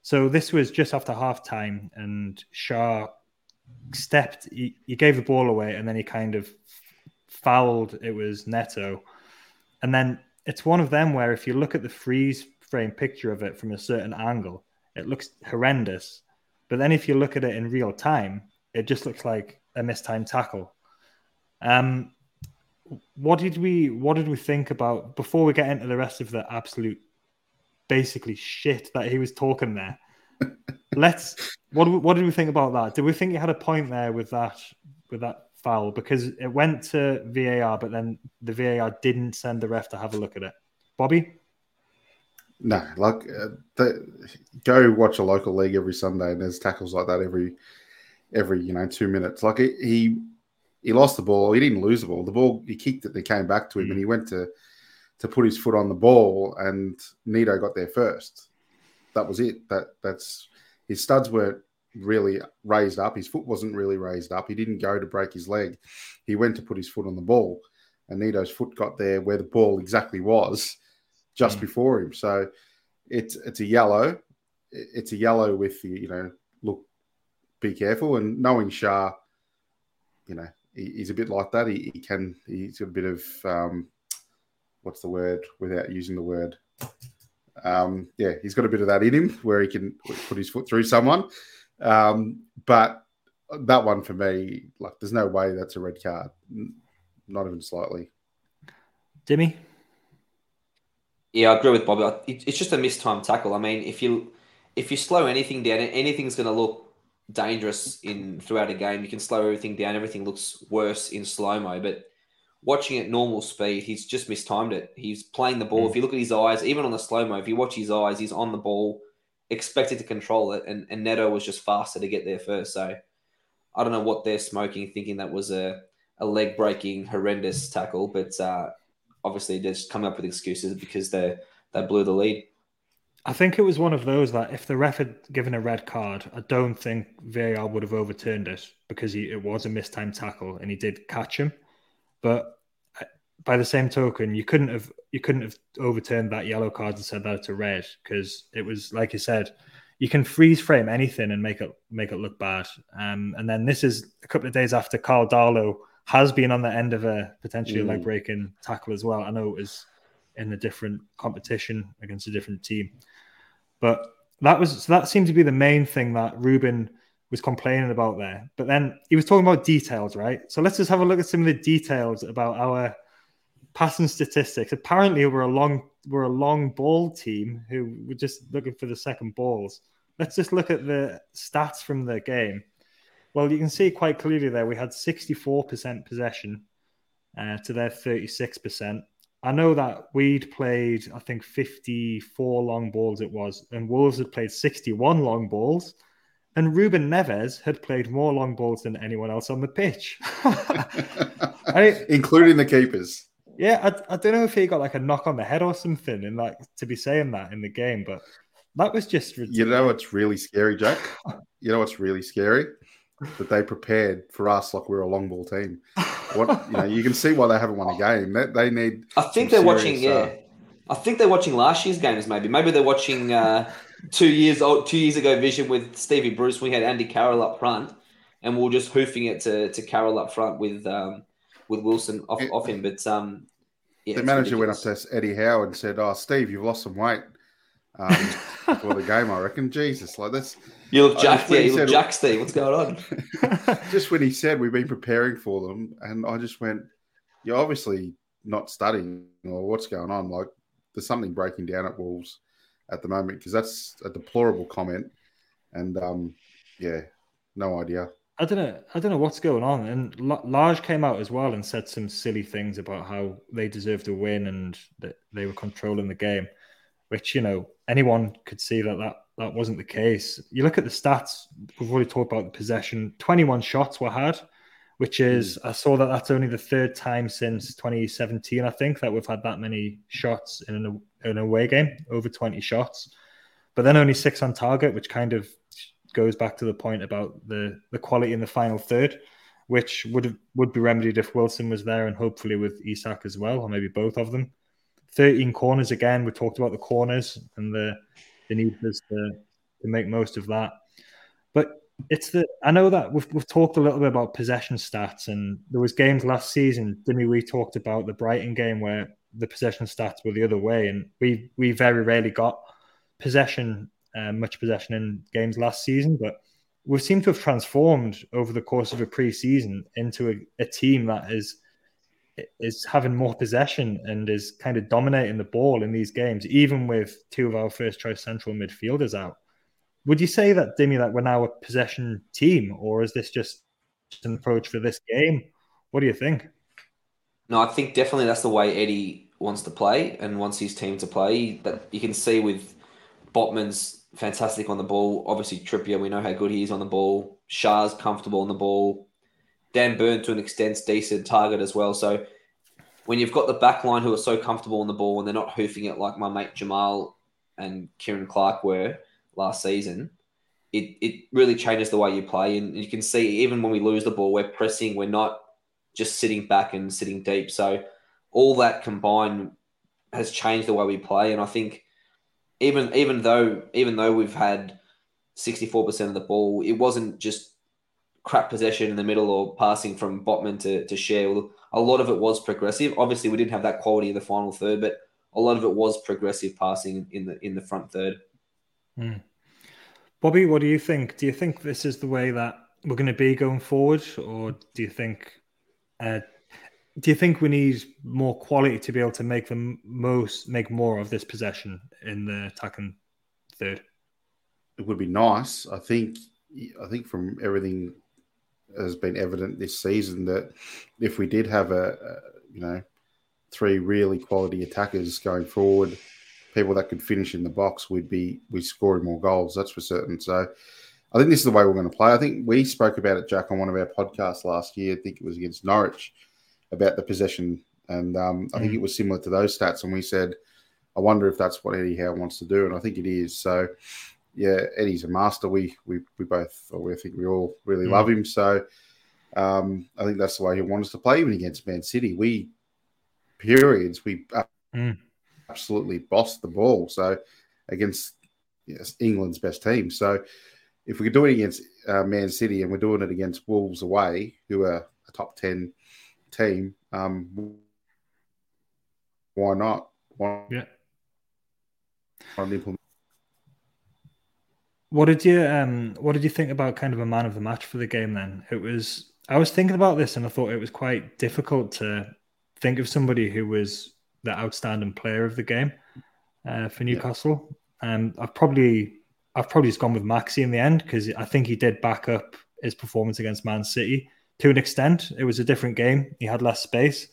So this was just after half time, and Schär stepped. He, he gave the ball away, and then he kind of fouled. It was Neto, and then it's one of them where if you look at the freeze frame picture of it from a certain angle, it looks horrendous. But then if you look at it in real time, it just looks like a mistimed tackle. Um, what did we what did we think about before we get into the rest of the absolute basically shit that he was talking there? Let's what what did we think about that? Did we think he had a point there with that with that foul because it went to VAR, but then the VAR didn't send the ref to have a look at it. Bobby, no, like uh, the, go watch a local league every Sunday, and there's tackles like that every every you know two minutes. Like he he lost the ball. He didn't lose the ball. The ball he kicked it. They came back to him, mm. and he went to to put his foot on the ball, and Neto got there first. That was it. That that's his studs weren't really raised up. His foot wasn't really raised up. He didn't go to break his leg. He went to put his foot on the ball, and Neto's foot got there where the ball exactly was, just mm. before him. So it's it's a yellow. It's a yellow with the you know look, be careful, and knowing Schär, you know he's a bit like that. He, he can he's got a bit of um, what's the word without using the word. Um, yeah, he's got a bit of that in him where he can put his foot through someone. Um, but that one for me, like, there's no way that's a red card, not even slightly. Dimi. Yeah, I agree with Bobby. It's just a mistimed tackle. I mean, if you if you slow anything down, anything's going to look dangerous in throughout a game. You can slow everything down. Everything looks worse in slow mo. But watching at normal speed, he's just mistimed it. He's playing the ball. Mm. If you look at his eyes, even on the slow mo, if you watch his eyes, he's on the ball, expected to control it, and, and Neto was just faster to get there first. So I don't know what they're smoking, thinking that was a, a leg breaking, horrendous tackle. But uh, obviously, they're just coming up with excuses because they they blew the lead. I think it was one of those that if the ref had given a red card, I don't think VAR would have overturned it because he, it was a mistimed tackle and he did catch him. But uh, by the same token, you couldn't have you couldn't have overturned that yellow card and said that it's a red because it was like you said, you can freeze frame anything and make it make it look bad. Um, and then this is a couple of days after Karl Darlow has been on the end of a potentially mm. leg breaking tackle as well. I know it was in a different competition against a different team. But that was so that seemed to be the main thing that Ruben was complaining about there. But then he was talking about details, right? So let's just have a look at some of the details about our passing statistics. Apparently, we're a long we're a long ball team who were just looking for the second balls. Let's just look at the stats from the game. Well, you can see quite clearly there we had 64% possession uh, to their 36%. I know that we'd played, I think, 54 long balls it was, and Wolves had played 61 long balls. And Ruben Neves had played more long balls than anyone else on the pitch, I, including the keepers. Yeah, I, I don't know if he got like a knock on the head or something, and like to be saying that in the game, but that was just. Ridiculous. You know what's really scary, Jack? you know what's really scary? that they prepared for us like we're a long ball team. What you know, you can see why they haven't won a game. They, they need. I think they're serious, watching. Yeah, uh, I think they're watching last year's games. Maybe, maybe they're watching uh, two years old, two years ago vision with Stevie Bruce. We had Andy Carroll up front, and we are just hoofing it to, to Carroll up front with um, with Wilson off, off him. But um, yeah, the manager ridiculous. went up to Eddie Howe and said, "Oh, Steve, you've lost some weight." Um, before the game, I reckon. Jesus, like that's You look I jacked. Yeah, you he look said- jacked, Steve. What's going on? just when he said we've been preparing for them, and I just went, "You're obviously not studying, or what's going on? Like, there's something breaking down at Wolves at the moment because that's a deplorable comment." And um, yeah, no idea. I don't know. I don't know what's going on. And La- Large came out as well and said some silly things about how they deserved to win and that they were controlling the game, which you know anyone could see that that that wasn't the case. You look at the stats. We've already talked about the possession. Twenty-one shots were had, which is I saw that that's only the third time since 2017. I think that we've had that many shots in an, an away game, over 20 shots, but then only six on target, which kind of goes back to the point about the the quality in the final third, which would would be remedied if Wilson was there and hopefully with Isak as well, or maybe both of them. 13 corners again. We talked about the corners and the the need to, to make most of that. But it's the I know that we've we've talked a little bit about possession stats, and there was games last season. Didn't we? We talked about the Brighton game where the possession stats were the other way, and we we very rarely got possession, uh, much possession in games last season. But we seem to have transformed over the course of a pre-season into a, a team that is is having more possession and is kind of dominating the ball in these games, even with two of our first choice central midfielders out. Would you say that, Dimi, that we're now a possession team, or is this just an approach for this game? What do you think? No, I think definitely that's the way Eddie wants to play and wants his team to play. That you can see with Botman's fantastic on the ball. Obviously, Trippier, we know how good he is on the ball. Schär's comfortable on the ball. Dan Burn, to an extent, decent Targett as well. So when you've got the back line who are so comfortable on the ball and they're not hoofing it like my mate Jamaal and Ciaran Clark were last season, it, it really changes the way you play. And you can see even when we lose the ball, we're pressing, we're not just sitting back and sitting deep. So all that combined has changed the way we play. And I think even even though even though we've had 64% of the ball, it wasn't just crap possession in the middle or passing from Botman to, to Schär. A lot of it was progressive. Obviously, we didn't have that quality in the final third, but a lot of it was progressive passing in the in the front third. Mm. Bobby, what do you think? Do you think this is the way that we're going to be going forward, or do you think uh, do you think we need more quality to be able to make the most, make more of this possession in the attacking third? It would be nice. I think. I think from everything has been evident this season that if we did have a, a you know three really quality attackers going forward, people that could finish in the box, we'd be we scoring more goals. That's for certain. So I think this is the way we're going to play. I think we spoke about it, Jack, on one of our podcasts last year. I think it was against Norwich about the possession, and um, I think Mm. it was similar to those stats. And we said, I wonder if that's what Eddie Howe wants to do, and I think it is. So yeah, Eddie's a master. We we we both, or we think we all really Mm. love him. So um, I think that's the way he wants us to play, even against Man City. We periods we Mm. absolutely bossed the ball. So against yes, England's best team. So if we could do it against uh, Man City and we're doing it against Wolves away, who are a top ten team, um, why not? Why Yeah. not? What did you um what did you think about kind of a man of the match for the game then? It was I was thinking about this and I thought it was quite difficult to think of somebody who was the outstanding player of the game uh, for Newcastle. Um I've probably I've probably just gone with Maxi in the end because I think he did back up his performance against Man City to an extent. It was a different game. He had less space,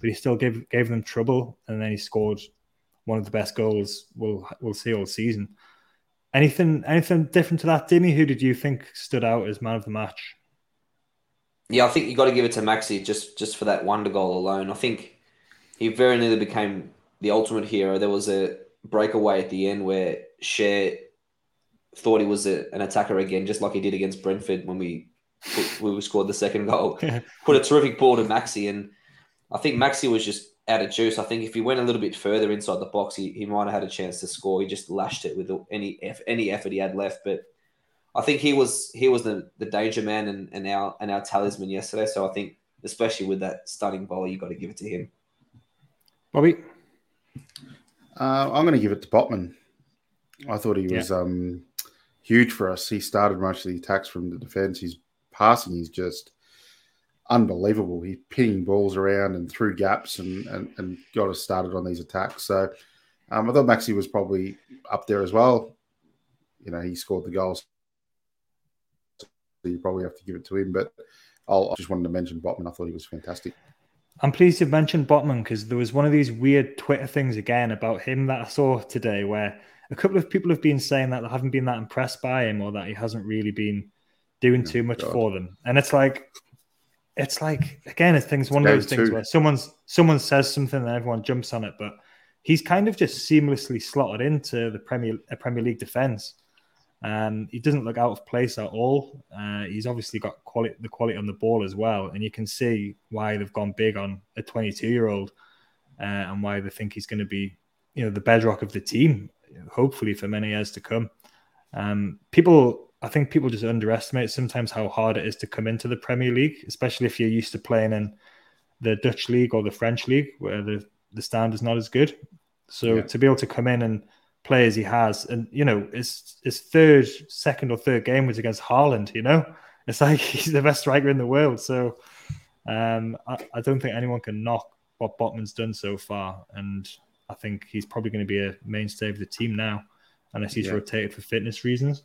but he still gave gave them trouble and then he scored one of the best goals we'll we'll see all season. Anything anything different to that, Dimi? Who did you think stood out as man of the match? Yeah, I think you got to give it to Maxi just just for that wonder goal alone. I think he very nearly became the ultimate hero. There was a breakaway at the end where Schär thought he was a, an attacker again, just like he did against Brentford when we we scored the second goal. Put a terrific ball to Maxi, and I think Maxi was just out of juice. I think if he went a little bit further inside the box, he, he might have had a chance to score. He just lashed it with any any effort he had left. But I think he was he was the, the danger man and, and our and our talisman yesterday. So I think especially with that stunning volley, you got to give it to him. Bobby, uh, I'm going to give it to Botman. I thought he was yeah. um, huge for us. He started most of the attacks from the defence. His passing is just unbelievable. He's pinning balls around and through gaps and, and, and got us started on these attacks. So um, I thought Maxi was probably up there as well. You know, he scored the goals. So you probably have to give it to him. But I'll, I just wanted to mention Botman. I thought he was fantastic. I'm pleased you mentioned Botman because there was one of these weird Twitter things again about him that I saw today where a couple of people have been saying that they haven't been that impressed by him or that he hasn't really been doing oh, too much God. for them. And it's like, it's like again, it's things one of those things where someone's someone says something and everyone jumps on it, but he's kind of just seamlessly slotted into the Premier a Premier League defense. Um, he doesn't look out of place at all. Uh, he's obviously got quality, the quality on the ball as well, and you can see why they've gone big on a 22 year old uh, and why they think he's going to be, you know, the bedrock of the team, hopefully for many years to come. Um, people, I think people just underestimate sometimes how hard it is to come into the Premier League, especially if you're used to playing in the Dutch league or the French league, where the the standard is not as good. So yeah. to be able to come in and play as he has. And you know, his his third, second or third game was against Haaland. You know, it's like he's the best striker in the world. So um, I, I, don't think anyone can knock what Botman's done so far. And I think he's probably going to be a mainstay of the team now, unless he's yeah. rotated for fitness reasons.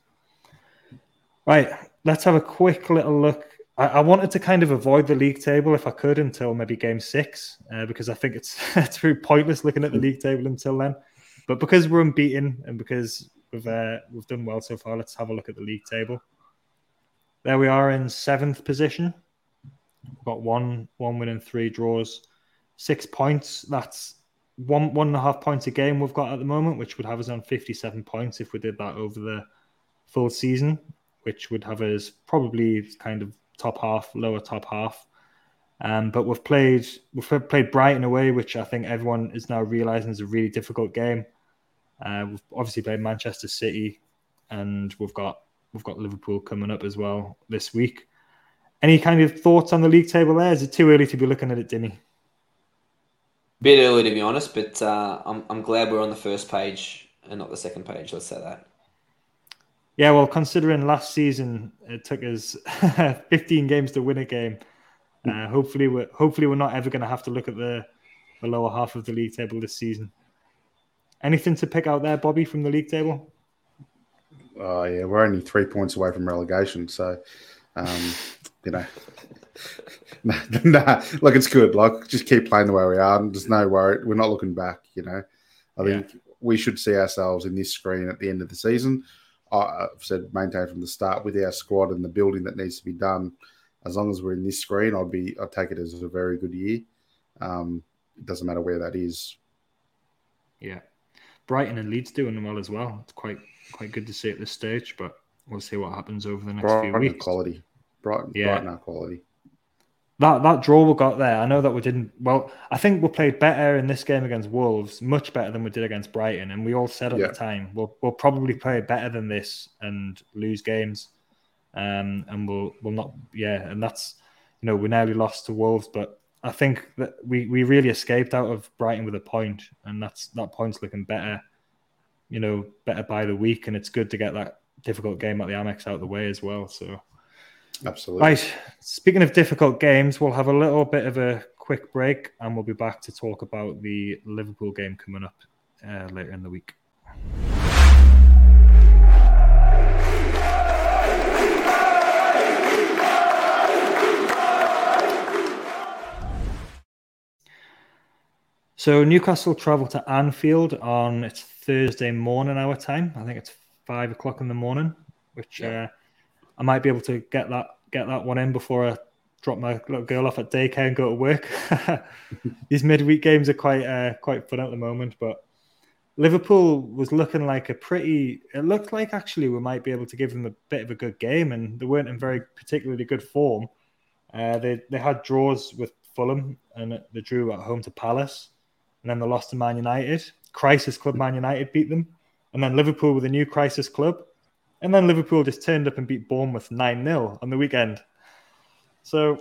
Right, let's have a quick little look. I, I, wanted to kind of avoid the league table if I could until maybe game six, uh, because I think it's it's very pointless looking at the league table until then. But because we're unbeaten and because we've uh, we've done well so far, let's have a look at the league table. There we are in seventh position. We've got one one win and three draws, six points. That's one one and a half points a game we've got at the moment, which would have us on fifty seven points if we did that over the full season, which would have us probably kind of top half, lower top half. Um, but we've played we've played Brighton away, which I think everyone is now realizing is a really difficult game. Uh, we've obviously played Manchester City, and we've got we've got Liverpool coming up as well this week. Any kind of thoughts on the league table there? Is it too early to be looking at it, Dimi? Bit early to be honest, but uh, I'm I'm glad we're on the first page and not the second page. Let's say that. Yeah, well, considering last season it took us 15 games to win a game, uh, hopefully we're hopefully we're not ever going to have to look at the the lower half of the league table this season. Anything to pick out there, Bobby, from the league table? Oh yeah, we're only three points away from relegation, so um, you know. nah, nah, look, it's good. Like, just keep playing the way we are. There's no worry. We're not looking back. You know, I think yeah. we should see ourselves in this screen at the end of the season. I've said maintain from the start with our squad and the building that needs to be done. As long as we're in this screen, I'd be I'd take it as a very good year. Um, it doesn't matter where that is. Yeah, Brighton and Leeds doing well as well. It's quite quite good to see at this stage, but we'll see what happens over the next Brighton few weeks. Quality, Brighton, yeah. Brighton are quality. That that draw we got there, I know that we didn't. Well, I think we played better in this game against Wolves, much better than we did against Brighton, and we all said at yeah. the time we'll we'll probably play better than this and lose games, um, and we'll we'll not. Yeah, and that's you know we nearly lost to Wolves, but I think that we, we really escaped out of Brighton with a point, and that's that point's looking better, you know, better by the week, and it's good to get that difficult game at the Amex out of the way as well. So, absolutely right. Speaking of difficult games, we'll have a little bit of a quick break, and we'll be back to talk about the Liverpool game coming up uh, later in the week. So Newcastle travel to Anfield on it's Thursday morning our time. I think it's five o'clock in the morning, which yeah. uh, I might be able to get that get that one in before I drop my little girl off at daycare and go to work. These midweek games are quite uh, quite fun at the moment, but Liverpool was looking like a pretty. It looked like actually we might be able to give them a bit of a good game, and they weren't in very particularly good form. Uh, they they had draws with Fulham, and they drew at home to Palace, and then they lost to Man United. Crisis club Man United beat them, and then Liverpool with a new crisis club, and then Liverpool just turned up and beat Bournemouth nine 0 on the weekend. So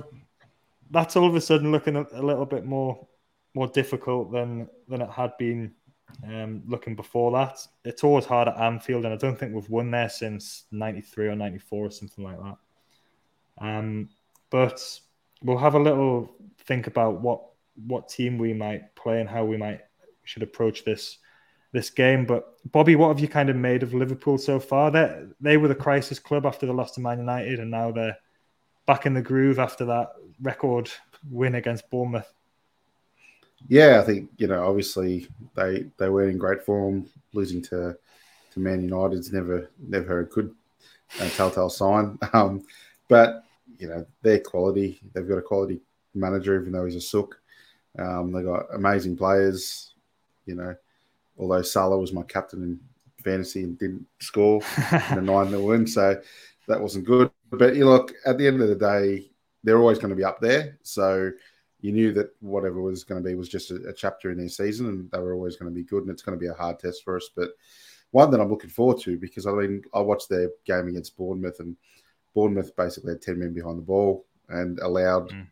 that's all of a sudden looking a, a little bit more more difficult than than it had been um, looking before that. It's always hard at Anfield, and I don't think we've won there since '93 or '94 or something like that. Um, but we'll have a little think about what what team we might play and how we might should approach this this game. But Bobby, what have you kind of made of Liverpool so far? They they were the crisis club after the loss to Man United, and now they're back in the groove after that record win against Bournemouth. Yeah, I think you know. Obviously, they they weren't in great form. Losing to to Man United's never never a good uh, telltale sign. Um, but you know, their quality. They've got a quality manager, even though he's a sook. Um, they got amazing players. You know, although Salah was my captain in fantasy and didn't score in a nine 0 win, so that wasn't good. But you look at the end of the day, they're always going to be up there. So you knew that whatever was going to be was just a, a, chapter in their season, and they were always going to be good. And it's going to be a hard test for us, but one that I'm looking forward to because I mean I watched their game against Bournemouth, and Bournemouth basically had ten men behind the ball and allowed mm.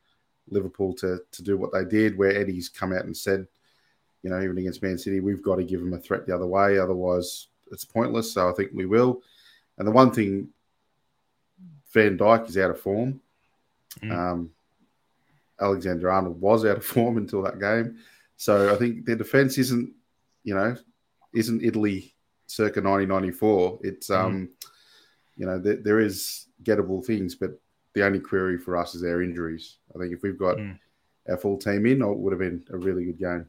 Liverpool to to do what they did. Where Eddie's come out and said, you know, even against Man City, we've got to give them a threat the other way, otherwise it's pointless. So I think we will. And the one thing, Van Dijk is out of form. Mm. Um, Alexander Arnold was out of form until that game. So I think their defense isn't, you know, isn't Italy circa 1994. It's, mm. um, you know, there, there is gettable things, but the only query for us is our injuries. I think if we've got mm. our full team in, it would have been a really good game.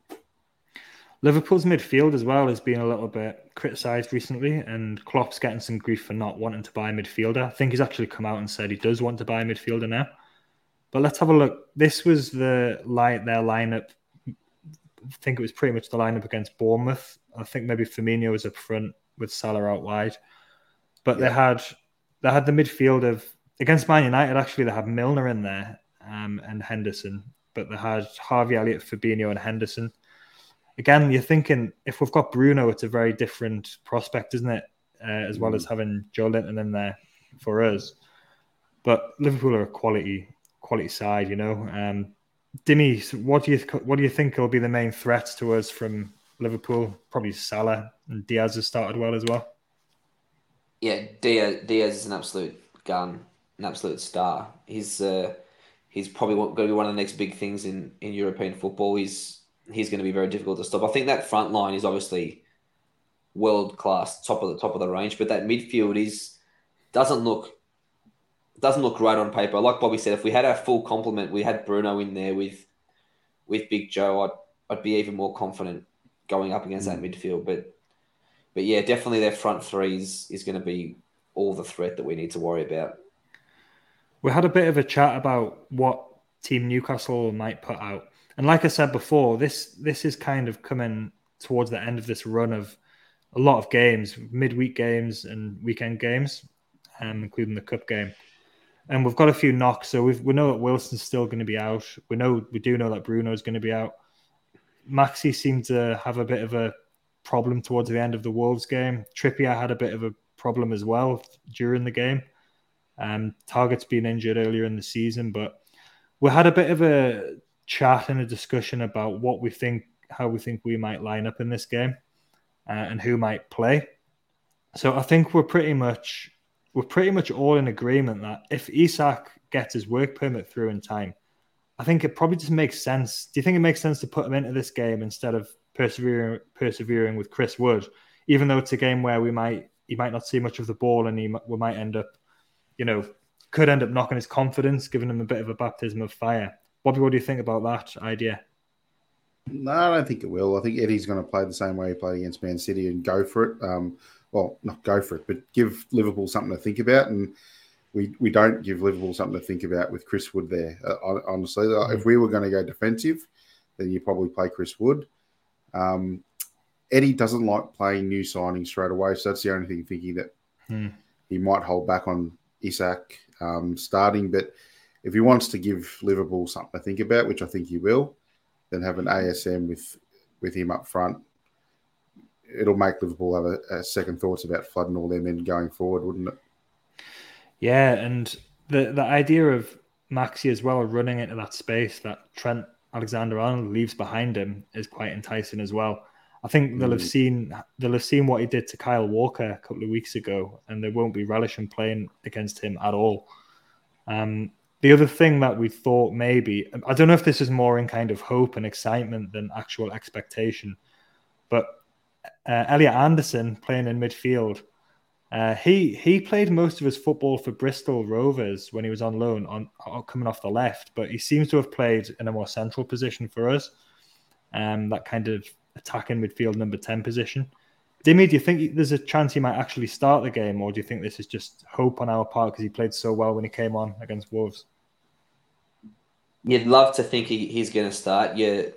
Liverpool's midfield as well has been a little bit criticised recently, and Klopp's getting some grief for not wanting to buy a midfielder. I think he's actually come out and said he does want to buy a midfielder now. But let's have a look. This was the light their lineup. I think it was pretty much the lineup against Bournemouth. I think maybe Firmino was up front with Salah out wide. But yeah. they had they had the midfield of against Man United. Actually, they had Milner in there um, and Henderson, but they had Harvey Elliott, Fabinho, and Henderson. Again, you're thinking if we've got Bruno, it's a very different prospect, isn't it? Uh, as well as mm. having Joelinton in there for us. But Liverpool are a quality quality side, you know. Um, Dimi, what do you what do you think will be the main threats to us from Liverpool? Probably Salah and Diaz has started well as well. Yeah, Diaz, Diaz is an absolute gun, an absolute star. He's uh, he's probably going to be one of the next big things in, in European football. He's he's going to be very difficult to stop. I think that front line is obviously world class, top of the top of the range, but that midfield is doesn't look doesn't look great on paper. Like Bobby said, if we had our full complement, we had Bruno in there with with Big Joe, I'd I'd be even more confident going up against that mm. midfield. But but yeah, definitely their front three is, is going to be all the threat that we need to worry about. We had a bit of a chat about what Team Newcastle might put out, and like I said before, this this is kind of coming towards the end of this run of a lot of games, midweek games and weekend games, um, including the cup game and we've got a few knocks. So we we know that Wilson's still going to be out. We know we do know that Bruno is going to be out. Maxi seemed to have a bit of a problem towards the end of the Wolves game. Trippier had a bit of a problem as well during the game. Um, Targett's been injured earlier in the season, but we had a bit of a chat and a discussion about what we think, how we think we might line up in this game, uh, and who might play. So I think we're pretty much we're pretty much all in agreement that if Isak gets his work permit through in time, I think it probably just makes sense. Do you think it makes sense to put him into this game instead of persevering persevering with Chris Wood, even though it's a game where we might he might not see much of the ball and he we might end up, you know, could end up knocking his confidence, giving him a bit of a baptism of fire. Bobby, what do you think about that idea? No, I don't think it will. I think Eddie's going to play the same way he played against Man City and go for it. Um, well, not go for it, but give Liverpool something to think about. And we, we don't give Liverpool something to think about with Chris Wood there. Uh, honestly, mm-hmm. if we were going to go defensive, then you probably play Chris Wood. Um, Eddie doesn't like playing new signings straight away, so that's the only thing thinking that Hmm. he might hold back on Isak um, starting. But if he wants to give Liverpool something to think about, which I think he will, then have an ASM with with him up front. It'll make Liverpool have a, a second thoughts about flooding all their men going forward, wouldn't it? Yeah, and the the idea of Maxi as well running into that space that Trent Alexander Arnold leaves behind him is quite enticing as well. I think they'll have Mm. seen they'll have seen what he did to Kyle Walker a couple of weeks ago, and they won't be relishing playing against him at all. Um, the other thing that we thought maybe I don't know if this is more in kind of hope and excitement than actual expectation, but uh, Elliot Anderson playing in midfield. Uh, he he played most of his football for Bristol Rovers when he was on loan, on, on coming off the left. But he seems to have played in a more central position for us, um, that kind of attacking midfield number ten position. Dimi, do you think there's a chance he might actually start the game, or do you think this is just hope on our part because he played so well when he came on against Wolves? You'd love to think he, he's going to start. You're,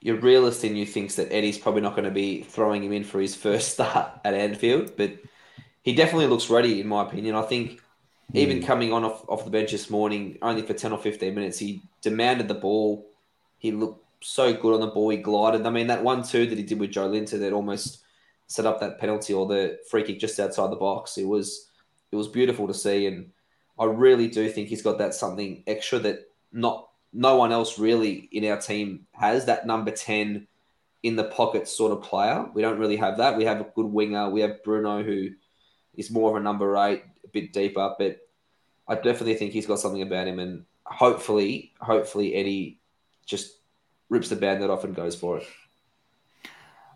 you're realist in you thinks that Eddie's probably not going to be throwing him in for his first start at Anfield, but he definitely looks ready, in my opinion. I think even hmm. coming on off, off the bench this morning, only for 10 or 15 minutes, he demanded the ball. He looked so good on the ball. He glided. I mean, that 1 2 that he did with Joelinton that almost set up that penalty or the free kick just outside the box. It was it was beautiful to see. And I really do think he's got that something extra that not no one else really in our team has that number 10 in the pocket sort of player. We don't really have that. We have a good winger. We have Bruno who is more of a number eight, a bit deeper, but I definitely think he's got something about him and hopefully, hopefully Eddie just rips the bandit off and goes for it.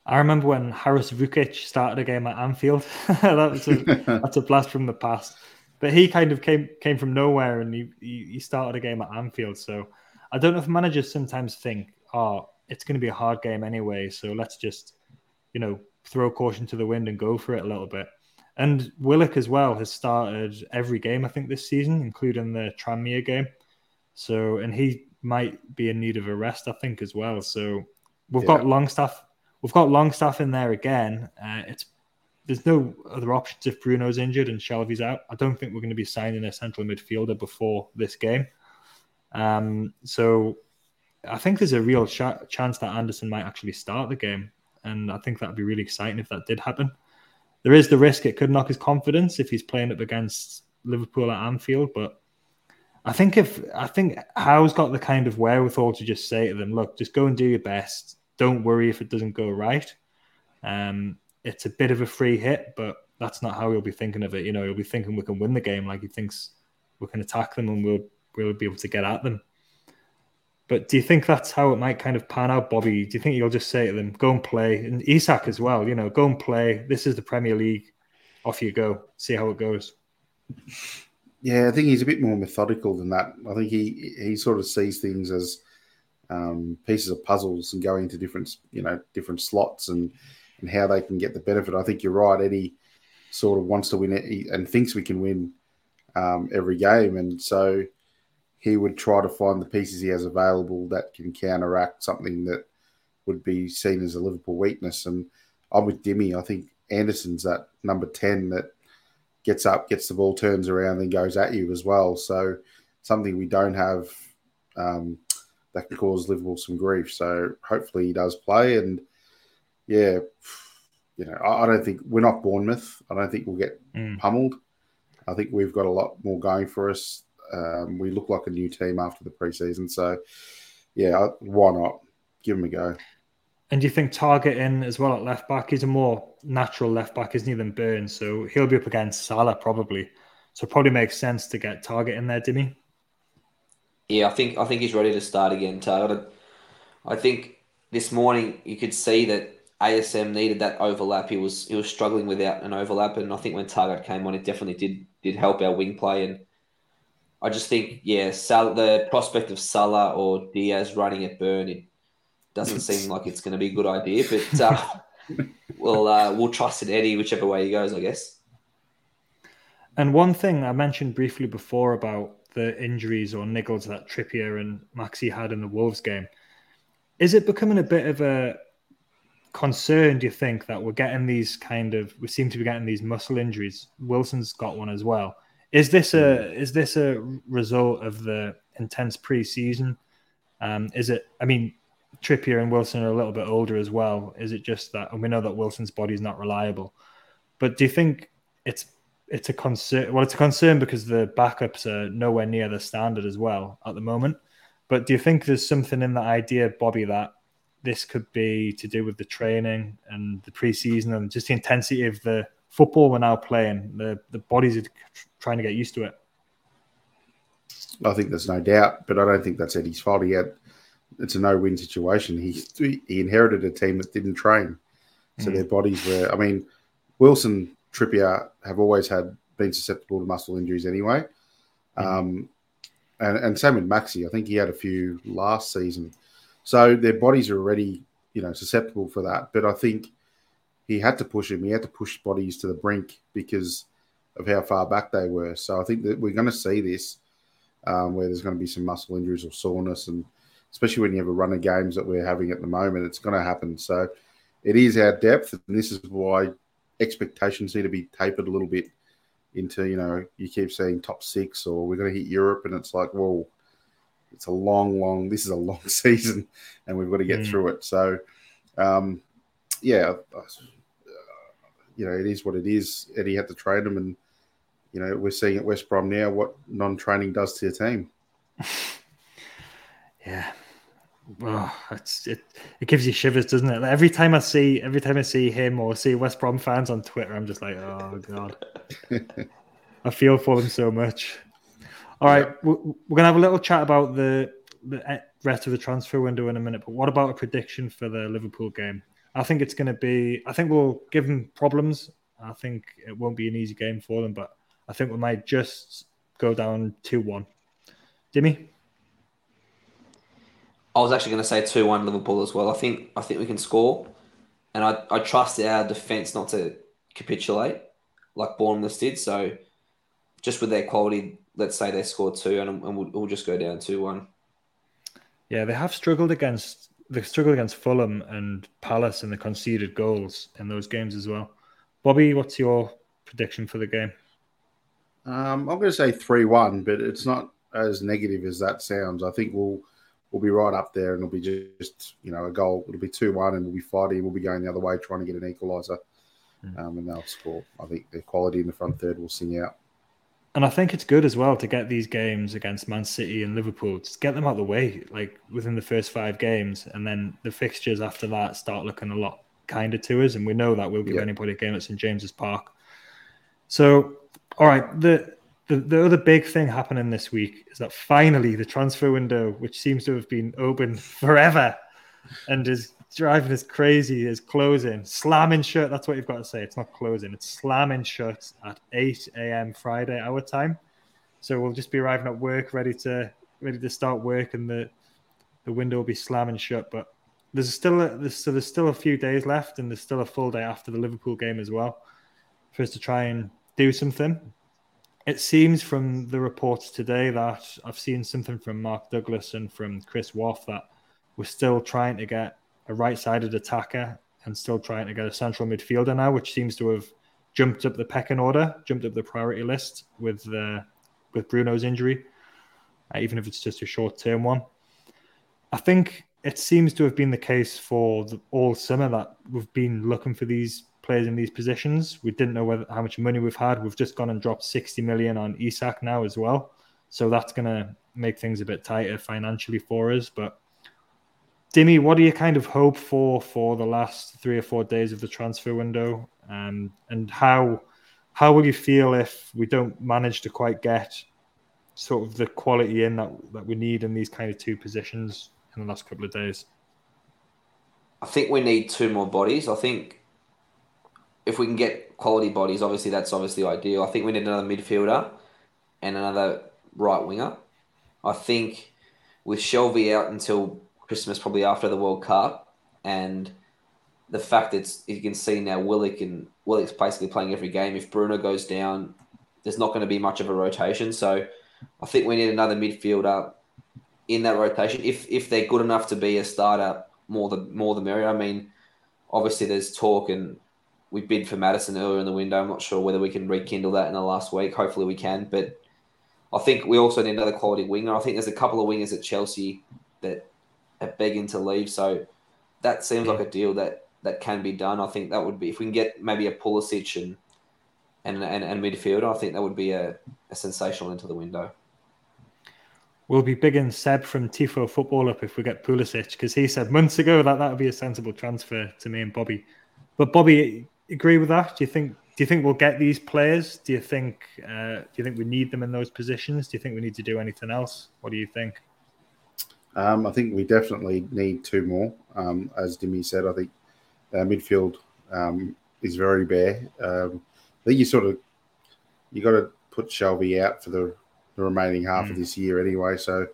I remember when Haris Vuckic started a game at Anfield. that was a, that's a blast from the past. But he kind of came came from nowhere and he, he he started a game at Anfield. So I don't know if managers sometimes think, oh, it's going to be a hard game anyway. So let's just, you know, throw caution to the wind and go for it a little bit. And Willock as well has started every game, I think, this season, including the Tranmere game. So, and he might be in need of a rest, I think, as well. So we've Yeah. got Longstaff. We've got Longstaff in there again. Uh, it's there's no other options if Bruno's injured and Shelvey's out. I don't think we're going to be signing a central midfielder before this game. Um, so I think there's a real ch- chance that Anderson might actually start the game, and I think that'd be really exciting if that did happen. There is the risk it could knock his confidence if he's playing up against Liverpool at Anfield, but I think if I think Howe's got the kind of wherewithal to just say to them, "Look, just go and do your best. Don't worry if it doesn't go right." Um, it's a bit of a free hit, but that's not how he'll be thinking of it. You know, he'll be thinking we can win the game, like he thinks we can attack them and we'll we'll be able to get at them. But do you think that's how it might kind of pan out, Bobby? Do you think you'll just say to them, "Go and play," and Isak as well? You know, go and play. This is the Premier League. Off you go. See how it goes. Yeah, I think he's a bit more methodical than that. I think he he sort of sees things as um, pieces of puzzles and going into different you know different slots and and how they can get the benefit. I think you're right. Eddie sort of wants to win it and thinks we can win um, every game, and so he would try to find the pieces he has available that can counteract something that would be seen as a Liverpool weakness. And I'm with Dimi. I think Anderson's that number ten that gets up, gets the ball, turns around, then goes at you as well. So something we don't have um, that can cause Liverpool some grief. So hopefully he does play. And yeah, you know, I, I don't think we're not Bournemouth. I don't think we'll get Mm. pummeled. I think we've got a lot more going for us. Um, we look like a new team after the preseason. So yeah, I- why not? Give him a go. And do you think Targett in as well at left back? He's a more natural left back, isn't he, than Burns? So he'll be up against Salah probably. So it probably makes sense to get Targett in there, Dimi. Yeah, I think I think he's ready to start again. Targett. I think this morning you could see that ASM needed that overlap. He was he was struggling without an overlap, and I think when Targett came on, it definitely did did help our wing play. And I just think, yeah, Sal, the prospect of Salah or Diaz running at Burn, it doesn't seem like it's going to be a good idea. But uh, we'll uh, we'll trust in Eddie whichever way he goes, I guess. And one thing I mentioned briefly before about the injuries or niggles that Trippier and Maxi had in the Wolves game, is it becoming a bit of a concern, do you think, that we're getting these kind of we seem to be getting these muscle injuries. Wilson's got one as well. Is this a is this a result of the intense preseason? Um, is it? I mean, Trippier and Wilson are a little bit older as well. Is it just that? And we know that Wilson's body is not reliable. But do you think it's it's a concern? Well, it's a concern because the backups are nowhere near the standard as well at the moment. But do you think there's something in the idea, Bobby, that this could be to do with the training and the preseason and just the intensity of the football we're now playing? The the bodies are trying to get used to it. I think there's no doubt, but I don't think that's Eddie's fault. He had it's a no-win situation. He he inherited a team that didn't train, so mm. their bodies were. I mean, Wilson, Trippier have always had been susceptible to muscle injuries anyway, mm. um, and and same with Maxi. I think he had a few last season, so their bodies are already you know susceptible for that. But I think he had to push him. He had to push bodies to the brink because of how far back they were. So I think that we're going to see this um, where there's going to be some muscle injuries or soreness, and especially when you have a run of games that we're having at the moment, it's going to happen. So it is our depth, and this is why expectations need to be tapered a little bit into you know you keep saying top six or we're going to hit Europe, and it's like well. It's a long, long. This is a long season, and we've got to get mm. through it. So, um, yeah, you know, it is what it is. Eddie had to train them, and you know, we're seeing at West Brom now what non-training does to your team. yeah. Well, it's, it it gives you shivers, doesn't it? Like every time I see every time I see him or see West Brom fans on Twitter, I'm just like, oh god, I feel for them so much. All right, we're, we're gonna have a little chat about the the eh, rest of the transfer window in a minute. But what about a prediction for the Liverpool game? I think it's going to be. I think we'll give them problems. I think it won't be an easy game for them, but I think we might just go down 2 1. Dimi? I was actually going to say 2 1 Liverpool as well. I think I think we can score. And I, I trust our defence not to capitulate like Bournemouth did. So just with their quality, let's say they score two and, and we'll, we'll just go down 2 1. Yeah, they have struggled against they struggled against Fulham and Palace and the conceded goals in those games as well. Bobby, what's your prediction for the game? Um, I'm going to say three-one, but it's not as negative as that sounds. I think we'll we'll be right up there, and it'll be just you know a goal. It'll be two-one, and we'll be fighting. We'll be going the other way, trying to get an equaliser, mm. um, and they'll score. I think the quality in the front third will sing out. And I think it's good as well to get these games against Man City and Liverpool, just get them out of the way, like within the first five games, and then the fixtures after that start looking a lot kinder to us. And we know that we'll give anybody a game at St James's Park. So all right. The, the the other big thing happening this week is that finally the transfer window, which seems to have been open forever, and is driving us crazy, is closing, slamming shut. That's what you've got to say. It's not closing. It's slamming shut at 8 a.m. Friday our time. So we'll just be arriving at work, ready to ready to start work, and the the window will be slamming shut. But there's still a, there's, so there's still a few days left, and there's still a full day after the Liverpool game as well, for us to try and do something. It seems from the reports today that I've seen something from Mark Douglas and from Chris Waugh that we're still trying to get a right-sided attacker and still trying to get a central midfielder now, which seems to have jumped up the pecking order, jumped up the priority list with uh, with Bruno's injury, uh, even if it's just a short-term one. I think it seems to have been the case for the, all summer that we've been looking for these players in these positions. We didn't know whether, how much money we've had. We've just gone and dropped 60 million on Isak now as well. So that's going to make things a bit tighter financially for us. But Dimi, what do you kind of hope for for the last three or four days of the transfer window? Um, and how how will you feel if we don't manage to quite get sort of the quality in that, that we need in these kind of two positions in the last couple of days? I think we need two more bodies. I think if we can get quality bodies, obviously that's obviously ideal. I think we need another midfielder and another right winger. I think with Shelvey out until Christmas, probably after the World Cup, and the fact that you can see now Willock and Willock's basically playing every game. If Bruno goes down, there's not going to be much of a rotation. So I think we need another midfielder in that rotation. If if they're good enough to be a starter, more the more the merrier. I mean, obviously there's talk and we bid for Maddison earlier in the window. I'm not sure whether we can rekindle that in the last week. Hopefully we can, but I think we also need another quality winger. I think there's a couple of wingers at Chelsea that are begging to leave. So that seems like a deal that that can be done. I think that would be if we can get maybe a Pulisic and and and, and midfielder. I think that would be a, a sensational into the window. We'll be bigging Seb from Tifo Football up if we get Pulisic because he said months ago that that would be a sensible transfer to me and Bobby. But Bobby, agree with that? Do you think do you think we'll get these players? Do you think uh, do you think we need them in those positions? Do you think we need to do anything else? What do you think? Um, I think we definitely need two more. Um, as Dimi said, I think uh, midfield um, is very bare. Um, I think you sort of you got to put Shelvey out for the, the remaining half mm. of this year anyway. So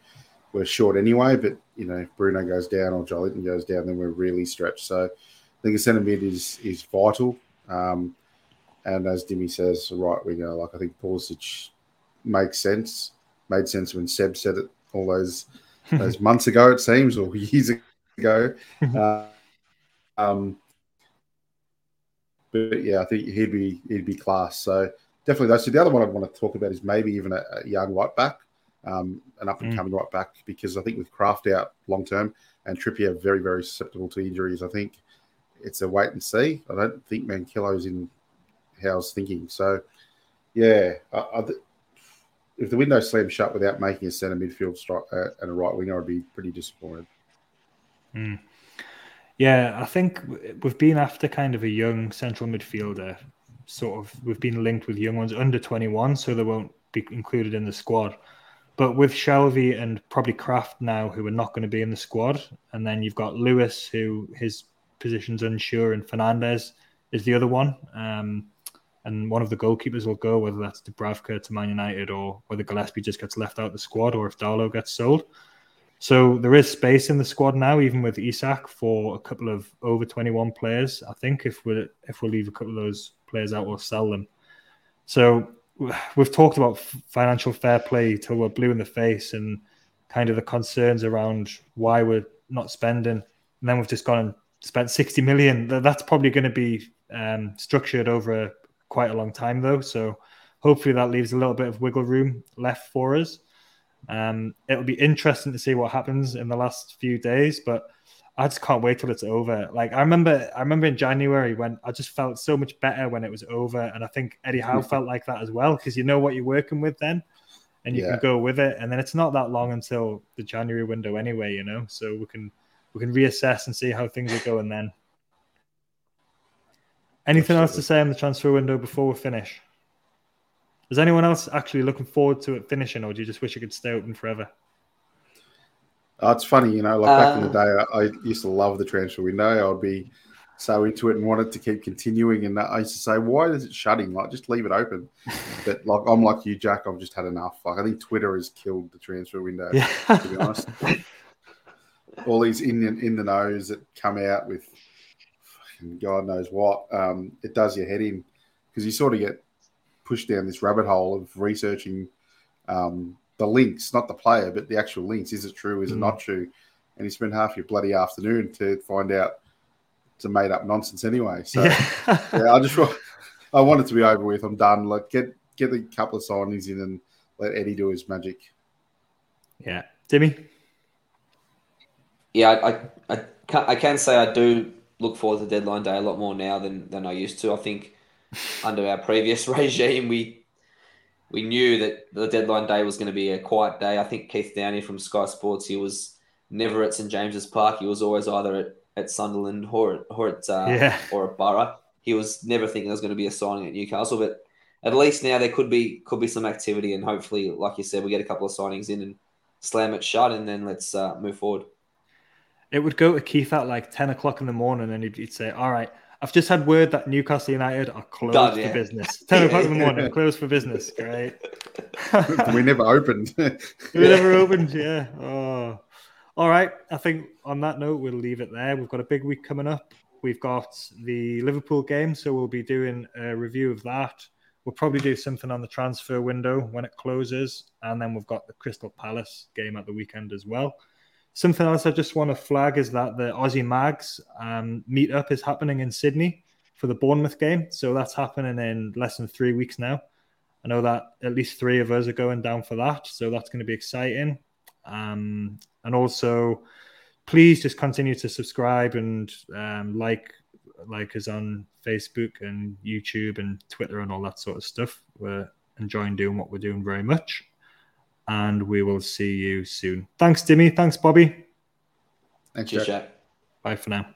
we're short anyway. But you know, if Bruno goes down or Joelinton goes down, then we're really stretched. So think a centre mid is is vital. Um, and as Dimi says, right winger, like I think Pulisic makes sense. Made sense when Seb said it all those those months ago, it seems, or years ago. Uh, um, but yeah, I think he'd be he'd be class. So definitely those. So the other one I'd want to talk about is maybe even a, a young right back, um, an up and coming mm. right back, because I think with Krafth out long term and Trippier very very susceptible to injuries, I think it's a wait and see. I don't think Manquillo's in Howe's thinking. So yeah, I, I, if the window slams shut without making a centre midfield strike uh, and a right winger, I'd be pretty disappointed. Mm. Yeah, I think we've been after kind of a young central midfielder. Sort of, we've been linked with young ones under 21, so they won't be included in the squad. But with Shelvey and probably Krafth now, who are not going to be in the squad, and then you've got Lewis, who his position's unsure, and Fernandez is the other one. Um, and one of the goalkeepers will go, whether that's Dubravka to Man United or whether Gillespie just gets left out of the squad or if Darlow gets sold. So there is space in the squad now, even with Isak, for a couple of over 21 players. I think if we if we leave a couple of those players out, we'll sell them. So we've talked about financial fair play till we're blue in the face and kind of the concerns around why we're not spending. And then we've just gone and spent 60 million. That's probably going to be um, structured over quite a long time though. So hopefully that leaves a little bit of wiggle room left for us. Um, it'll be interesting to see what happens in the last few days, but I just can't wait till it's over. Like I remember, I remember in January when I just felt so much better when it was over, and I think Eddie Howe felt like that as well because you know what you're working with then, and you yeah. can go with it. And then it's not that long until the January window anyway, you know. So we can we can reassess and see how things are going then. Anything Absolutely. else to say on the transfer window before we finish? Is anyone else actually looking forward to it finishing, or do you just wish it could stay open forever? Oh, it's funny, you know, like back uh, in the uh, day, I, I, used to love the transfer window. I'd be so into it and wanted to keep continuing. And I used to say, why is it shutting? Like, just leave it open. but like, I'm like you, Jack. I've just had enough. Like, I think Twitter has killed the transfer window. Yeah. to be honest, all these in in the nose that come out with God knows what, um, it does your head in because you sort of get pushed down this rabbit hole of researching um, the links, not the player, but the actual links. Is it true? Is mm. it not true? And you spend half your bloody afternoon to find out it's a made up nonsense anyway. So yeah, yeah I just I want it to be over with. I'm done. Like get get the couple of signings in and let Eddie do his magic. Yeah, Dimi. Yeah, I I, I, I can say I do look forward to deadline day a lot more now than than I used to. I think under our previous regime, we we knew that the deadline day was going to be a quiet day. I think Keith Downie from Sky Sports, he was never at St James's Park. He was always either at, at Sunderland or at, or at uh, yeah. or at Boro. He was never thinking there was going to be a signing at Newcastle, but at least now there could be could be some activity, and hopefully, like you said, we get a couple of signings in and slam it shut, and then let's uh, move forward it would go to Keith at like 10 o'clock in the morning and he'd, he'd say, All right, I've just had word that Newcastle United are closed Done, yeah. for business. 10 o'clock in the morning, closed for business. Great. we never opened. we never opened, yeah. Oh. All right. I think on that note, we'll leave it there. We've got a big week coming up. We've got the Liverpool game, so we'll be doing a review of that. We'll probably do something on the transfer window when it closes. And then we've got the Crystal Palace game at the weekend as well. Something else I just want to flag is that the Aussie Mags um, meetup is happening in Sydney for the Bournemouth game. So that's happening in less than three weeks now. I know that at least three of us are going down for that. So that's going to be exciting. Um, and also, please just continue to subscribe and um, like like us on Facebook and YouTube and Twitter and all that sort of stuff. We're enjoying doing what we're doing very much. And we will see you soon. Thanks, Dimi. Thanks, Bobby. Thanks, Cheers, Jack. Jack. Bye for now.